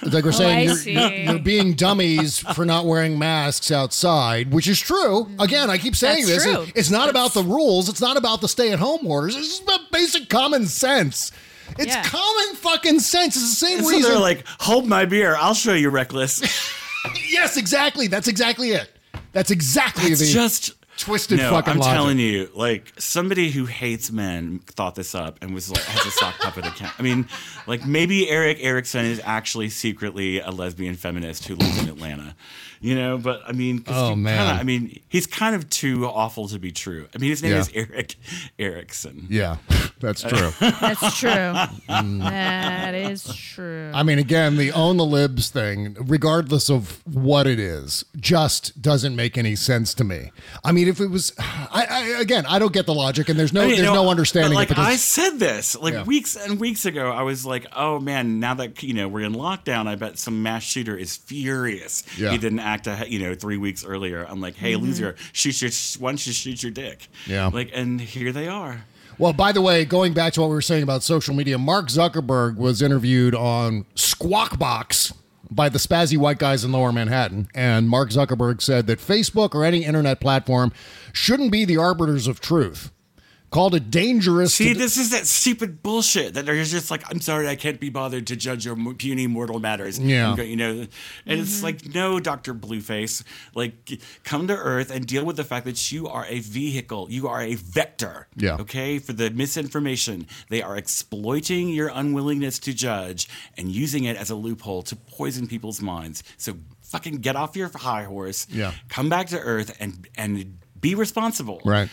It's like we're Oh, saying I you're, you're, you're being dummies for not wearing masks outside, which is true. Mm-hmm. Again, I keep saying That's this. true. It's not about the rules. It's not about the stay-at-home orders. It's just about basic common sense. It's Yeah. common fucking sense. It's the same And so reason. they're like, "Hold my beer. I'll show you reckless." [laughs] yes, exactly. That's exactly it. That's exactly It's the just twisted no, fucking I'm logic. telling you, like somebody who hates men thought this up and was like has a sock puppet account. I mean, like maybe Erick Erickson is actually secretly a lesbian feminist who lives in Atlanta. You know, but I mean, Oh, man. Kinda, I mean, he's kind of too awful to be true. I mean, his name Yeah. is Erick Erickson. Yeah, [laughs] that's true. That's true. [laughs] Mm. that is true. I mean, again, the own the libs thing, regardless of what it is, just doesn't make any sense to me. I mean, if it was, I, I again, I don't get the logic, and there's no, I mean, there's you know, no understanding. But it like because- I said this like Yeah. weeks and weeks ago, I was like, "Oh man, now that you know we're in lockdown, I bet some mass shooter is furious. Yeah. He didn't act, a, you know, three weeks earlier. I'm like, hey, Mhm. loser, shoot your why don't you shoot your dick? Yeah. like, and here they are. Well, by the way, going back to what we were saying about social media, Mark Zuckerberg was interviewed on Squawk Box by the spazzy white guys in Lower Manhattan, and Mark Zuckerberg said that Facebook or any internet platform shouldn't be the arbiters of truth. Called it dangerous. See, to- this is that stupid bullshit that they're just like, I'm sorry, I can't be bothered to judge your puny mortal matters. Yeah. You know, and it's mm-hmm. like, no, Doctor Blueface, like, come to Earth and deal with the fact that you are a vehicle, you are a vector. Yeah. Okay, for the misinformation, they are exploiting your unwillingness to judge and using it as a loophole to poison people's minds. So fucking get off your high horse. Yeah. Come back to Earth and and be responsible Right.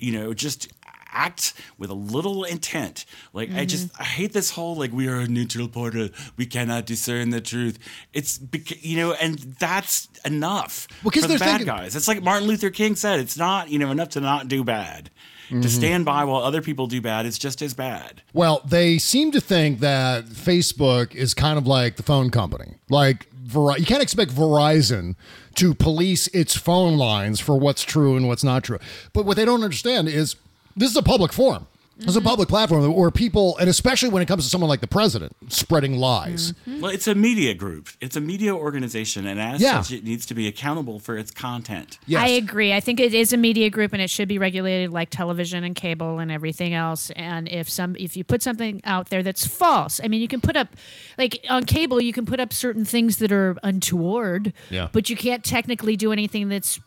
you know, just act with a little intent. Like I just I hate this whole like we are a neutral portal, we cannot discern the truth. It's bec- you know, and that's enough Because for the bad thinking- guys. It's like Martin Luther King said, it's not you know enough to not do bad. Mhm. To stand by while other people do bad is just as bad. Well, they seem to think that Facebook is kind of like the phone company. Like Ver- you can't expect Verizon to police its phone lines for what's true and what's not true. But what they don't understand is this is a public forum. This is a mm-hmm. public platform where people, and especially when it comes to someone like the president, spreading lies. Mm-hmm. Well, it's a media group. It's a media organization, and as Yeah. such, it needs to be accountable for its content. I agree. I think it is a media group and it should be regulated like television and cable and everything else. And if some if you put something out there that's false, I mean you can put up like on cable you can put up certain things that are untoward, Yeah. but you can't technically do anything that's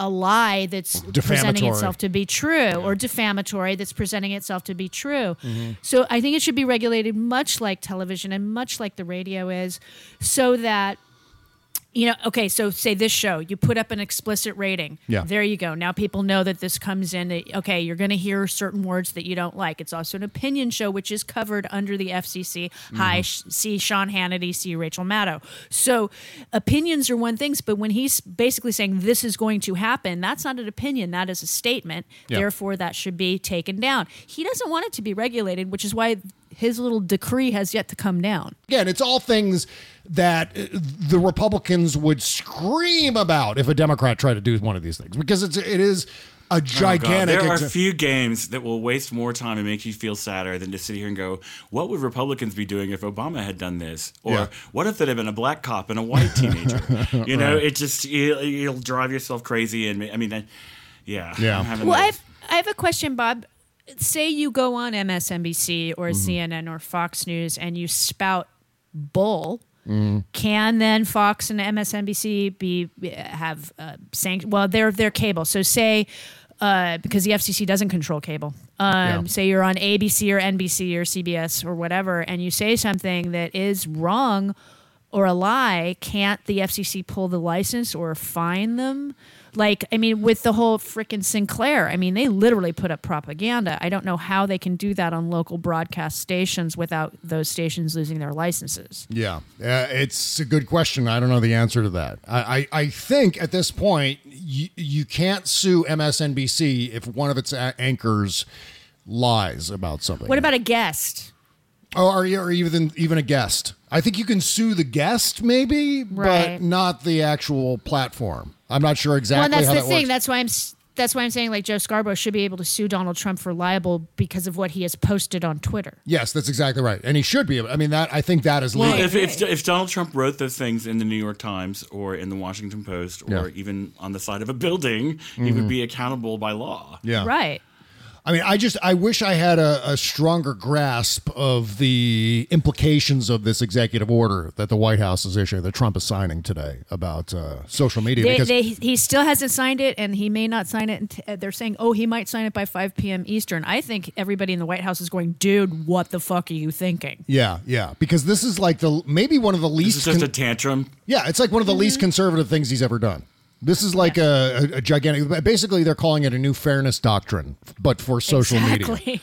a lie that's presenting itself to be true or defamatory that's presenting itself to be true. Mm-hmm. So I think it should be regulated much like television and much like the radio is so that you know, okay, so say this show, you put up an explicit rating. Yeah. There you go. Now people know that this comes in. that, Okay, you're going to hear certain words that you don't like. It's also an opinion show, which is covered under the FCC. Hi, mm-hmm. sh- see Sean Hannity, see Rachel Maddow. So opinions are one thing, but when he's basically saying this is going to happen, that's not an opinion. That is a statement. Yeah. Therefore, that should be taken down. He doesn't want it to be regulated, which is why his little decree has yet to come down. Again, it's all things that uh, the Republicans would scream about if a Democrat tried to do one of these things because it's it is a Oh, gigantic. There are exa- few games that will waste more time and make you feel sadder than to sit here and go, "What would Republicans be doing if Obama had done this?" Or Yeah. "What if it had been a black cop and a white teenager?" [laughs] you know, Right. it just you, you'll drive yourself crazy. And I mean, that, yeah, Yeah. I'm having Well, the- I've I have a question, Bob. Say you go on MSNBC or Mm-hmm. CNN or Fox News and you spout bull. Mm-hmm. Can then Fox and MSNBC be have uh? Well, they're they're cable. So say uh, because the FCC doesn't control cable. Um, Yeah. Say you're on ABC or NBC or CBS or whatever, and you say something that is wrong or a lie. Can't the FCC pull the license or fine them? Like, I mean, with the whole frickin' Sinclair, I mean, they literally put up propaganda. I don't know how they can do that on local broadcast stations without those stations losing their licenses. Yeah, uh, it's a good question. I don't know the answer to that. I, I, I think at this point, you, you can't sue MSNBC if one of its a- anchors lies about something. What about a guest? or, or, or even even a guest? I think you can sue the guest, maybe, Right. but not the actual platform. I'm not sure exactly well, and that's how the that thing. works. That's why I'm. That's why I'm saying like Joe Scarborough should be able to sue Donald Trump for libel because of what he has posted on Twitter. yes, that's exactly right, and he should be. I mean, that I think that is Well, legal. if, if, if Donald Trump wrote those things in the New York Times or in the Washington Post or Yeah. even on the side of a building, he Mhm. would be accountable by law. Yeah. Right. I mean, I just I wish I had a, a stronger grasp of the implications of this executive order that the White House is issuing, that Trump is signing today about uh, social media. They, because they, he still hasn't signed it, and he may not sign it. unt- uh, They're saying, "Oh, he might sign it by 5 p.m. Eastern." I think everybody in the White House is going, "Dude, what the fuck are you thinking?" yeah, yeah, because this is like the maybe one of the This least. is just con- a tantrum. yeah, it's like one of the least conservative things he's ever done. This is like a, a, a gigantic. Basically, they're calling it a new fairness doctrine, but for social media. exactly. Exactly.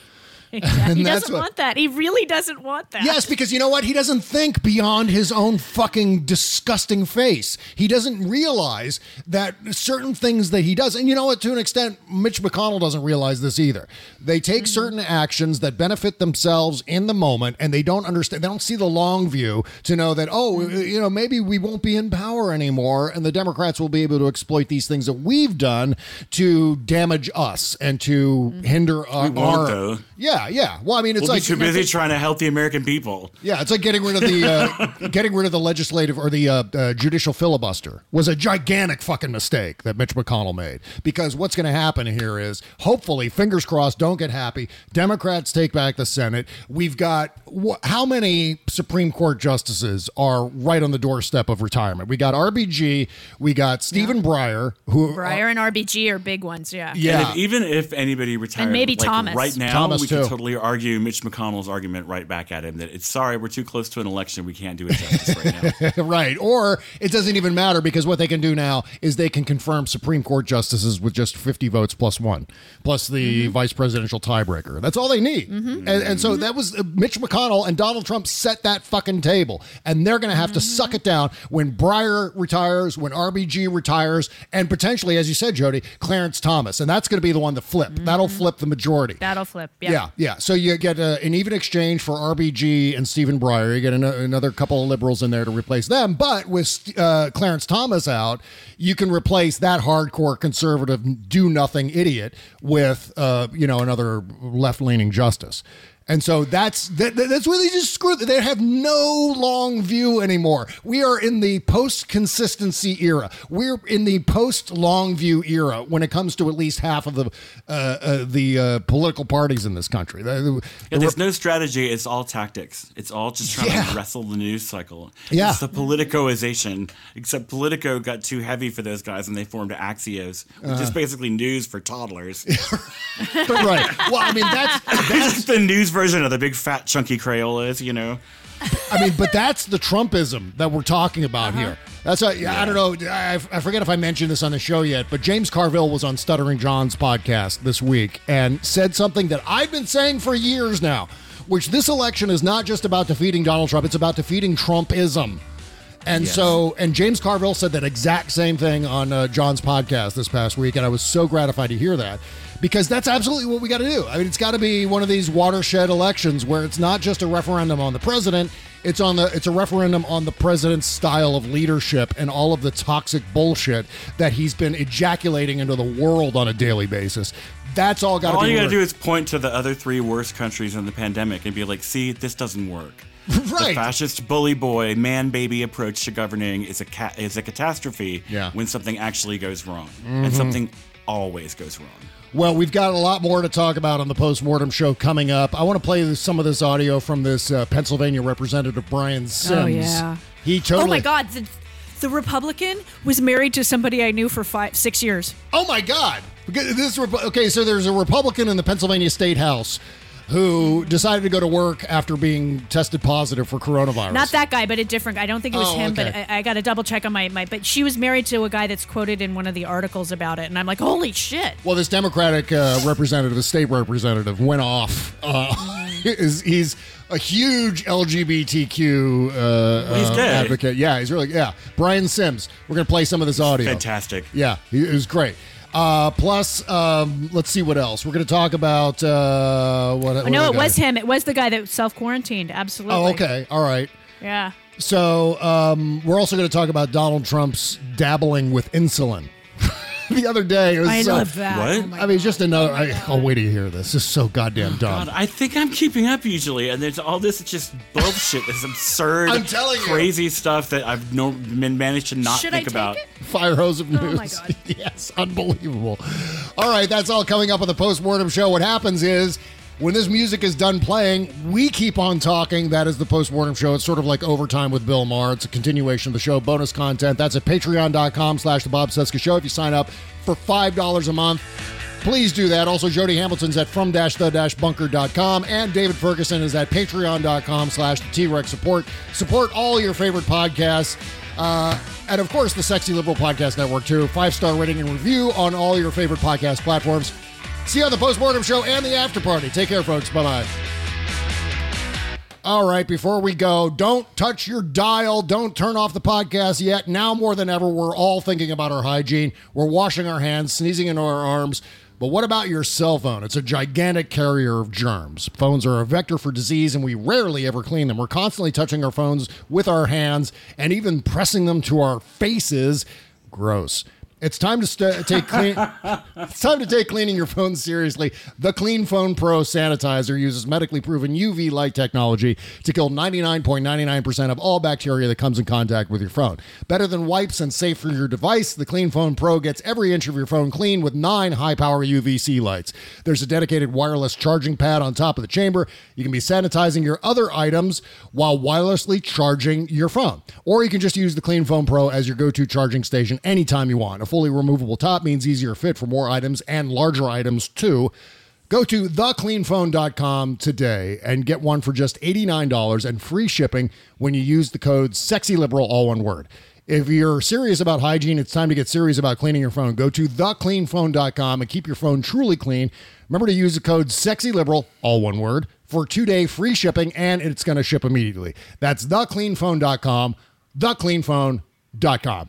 [laughs] And he that's doesn't what- want that. He really doesn't want that. Yes, because you know what? He doesn't think beyond his own fucking disgusting face. He doesn't realize that certain things that he does, and you know what? To an extent, Mitch McConnell doesn't realize this either. They take mm-hmm. certain actions that benefit themselves in the moment, and they don't understand. They don't see the long view to know that oh, mm-hmm. uh, you know, maybe we won't be in power anymore, and the Democrats will be able to exploit these things that we've done to damage us and to mm-hmm. hinder our. We won't, our- though. Yeah, yeah. yeah. Well, I mean, it's we'll like be too busy trying to help the American people. yeah, it's like getting rid of the uh, [laughs] getting rid of the legislative or the uh, uh, judicial filibuster was a gigantic fucking mistake that Mitch McConnell made. Because what's going to happen here is, hopefully, fingers crossed, don't get happy. Democrats take back the Senate. We've got wh- how many Supreme Court justices are right on the doorstep of retirement? We got RBG, we got Stephen Breyer, who Breyer and RBG are big ones. Yeah. Yeah. And if, even if anybody retired, maybe like, Thomas. right now, Thomas, we too. Totally argue Mitch McConnell's argument right back at him that it's sorry we're too close to an election, we can't do it justice right now. [laughs] right. Or it doesn't even matter because what they can do now is they can confirm Supreme Court justices with just 50 votes plus one, plus the mm-hmm. vice presidential tiebreaker. That's all they need. Mm-hmm. And, and so mm-hmm. that was uh, Mitch McConnell and Donald Trump set that fucking table. And they're going to have to suck it down when Breyer retires, when RBG retires, and potentially, as you said, Jody, Clarence Thomas. And that's going to be the one to flip. That'll flip the majority. That'll flip. Yeah. Yeah, yeah. So you get uh, an even exchange for RBG and Stephen Breyer. You get an- another couple of liberals in there to replace them. But with uh, Clarence Thomas out, you can replace that hardcore conservative, do nothing idiot with, uh, you know, another left leaning justice. And so that's that, that's where they just screw. They have no long view anymore. We are in the post consistency era. We're in the post long view era when it comes to at least half of the uh, uh, the uh, political parties in this country. The- the- Yeah, there's no strategy. It's all tactics. It's all just trying Yeah. to wrestle the news cycle. Yeah. It's the politicoization. Except Politico got too heavy for those guys and they formed Axios, which is Uh. basically news for toddlers. [laughs] right. Well, I mean that's [laughs] that's the news version of the big fat chunky Crayolas, you know. I mean, but that's the Trumpism that we're talking about Uh-huh. here. That's a, I don't know. I, I forget if I mentioned this on the show yet, but James Carville was on Stuttering John's podcast this week and said something that I've been saying for years now, which this election is not just about defeating Donald Trump; it's about defeating Trumpism. And Yes. so, and James Carville said that exact same thing on uh, John's podcast this past week, and I was so gratified to hear that because that's absolutely what we got to do. I mean, it's got to be one of these watershed elections where it's not just a referendum on the president; it's on the it's a referendum on the president's style of leadership and all of the toxic bullshit that he's been ejaculating into the world on a daily basis. That's all got to All be. you gotta do is point to the other three worst countries in the pandemic and be like, see, this doesn't work. [laughs] Right. The fascist bully boy, man baby approach to governing is a ca- is a catastrophe Yeah. when something actually goes wrong. Mhm. And something always goes wrong. Well, we've got a lot more to talk about on the postmortem show coming up. I want to play some of this audio from this uh, Pennsylvania representative Brian Sims. Oh, yeah. he totally. Oh my God, the, the Republican was married to somebody I knew for five, six years. Oh my God! This okay, so there's a Republican in the Pennsylvania State House who decided to go to work after being tested positive for coronavirus. Not that guy, but a different guy. I don't think it was Oh, him, okay. but I, I got to double check on my, my. But she was married to a guy that's quoted in one of the articles about it, and I'm like, holy shit! Well, this Democratic uh, representative, a state representative, went off. Uh, [laughs] he's, he's a huge LGBTQ uh, He's uh, advocate. Yeah, he's really yeah. Brian Sims. We're gonna play some of this audio. Fantastic. Yeah, he- it was great. Uh, plus, um, let's see what else. We're going to talk about uh, what. what no, it was him. It was the guy that self quarantined. Absolutely. Oh, okay. All right. Yeah. So um, we're also going to talk about Donald Trump's dabbling with insulin. The other day, it was I so- love uh, that. What? Oh my I mean, just another. I, oh, wait till you hear this. This is so goddamn oh, dumb. God, I think I'm keeping up usually, and there's all this just bullshit, this absurd, I'm telling you. crazy stuff that I've no, been managed to not Should I think take about. it? Fire hose of news. Oh my God. [laughs] yes, unbelievable. All right, that's all coming up on the postmortem show. What happens is when this music is done playing, we keep on talking. That is the postmortem show. It's sort of like overtime with Bill Maher. It's a continuation of the show, bonus content. That's at patreon.com slash the Bob Cesca Show. If you sign up for $5 a month, please do that. Also, Jody Hamilton's at from-the-bunker.com and David Ferguson is at patreon.com slash the T-Rex support. Support all your favorite podcasts. Uh, and of course, the Sexy Liberal Podcast Network, too. Five star rating and review on all your favorite podcast platforms. See you on the postmortem show and the after party. Take care, folks. Bye bye. All right, before we go, don't touch your dial. Don't turn off the podcast yet. Now more than ever, we're all thinking about our hygiene. We're washing our hands, sneezing into our arms. But what about your cell phone? It's a gigantic carrier of germs. Phones are a vector for disease, and we rarely ever clean them. We're constantly touching our phones with our hands and even pressing them to our faces. Gross. It's time to st- take clean. [laughs] it's time to take cleaning your phone seriously. The Clean Phone Pro sanitizer uses medically proven UV light technology to kill 99.99% of all bacteria that comes in contact with your phone. Better than wipes and safe for your device, the Clean Phone Pro gets every inch of your phone clean with nine high-power UVC lights. There's a dedicated wireless charging pad on top of the chamber. You can be sanitizing your other items while wirelessly charging your phone. Or you can just use the Clean Phone Pro as your go-to charging station anytime you want. Fully removable top means easier fit for more items and larger items too. Go to thecleanphone.com today and get one for just $89 and free shipping when you use the code SEXYLIBERAL, all one word. If you're serious about hygiene, it's time to get serious about cleaning your phone. Go to thecleanphone.com and keep your phone truly clean. Remember to use the code SEXYLIBERAL, all one word, for two-day free shipping, and it's going to ship immediately. That's thecleanphone.com, thecleanphone.com.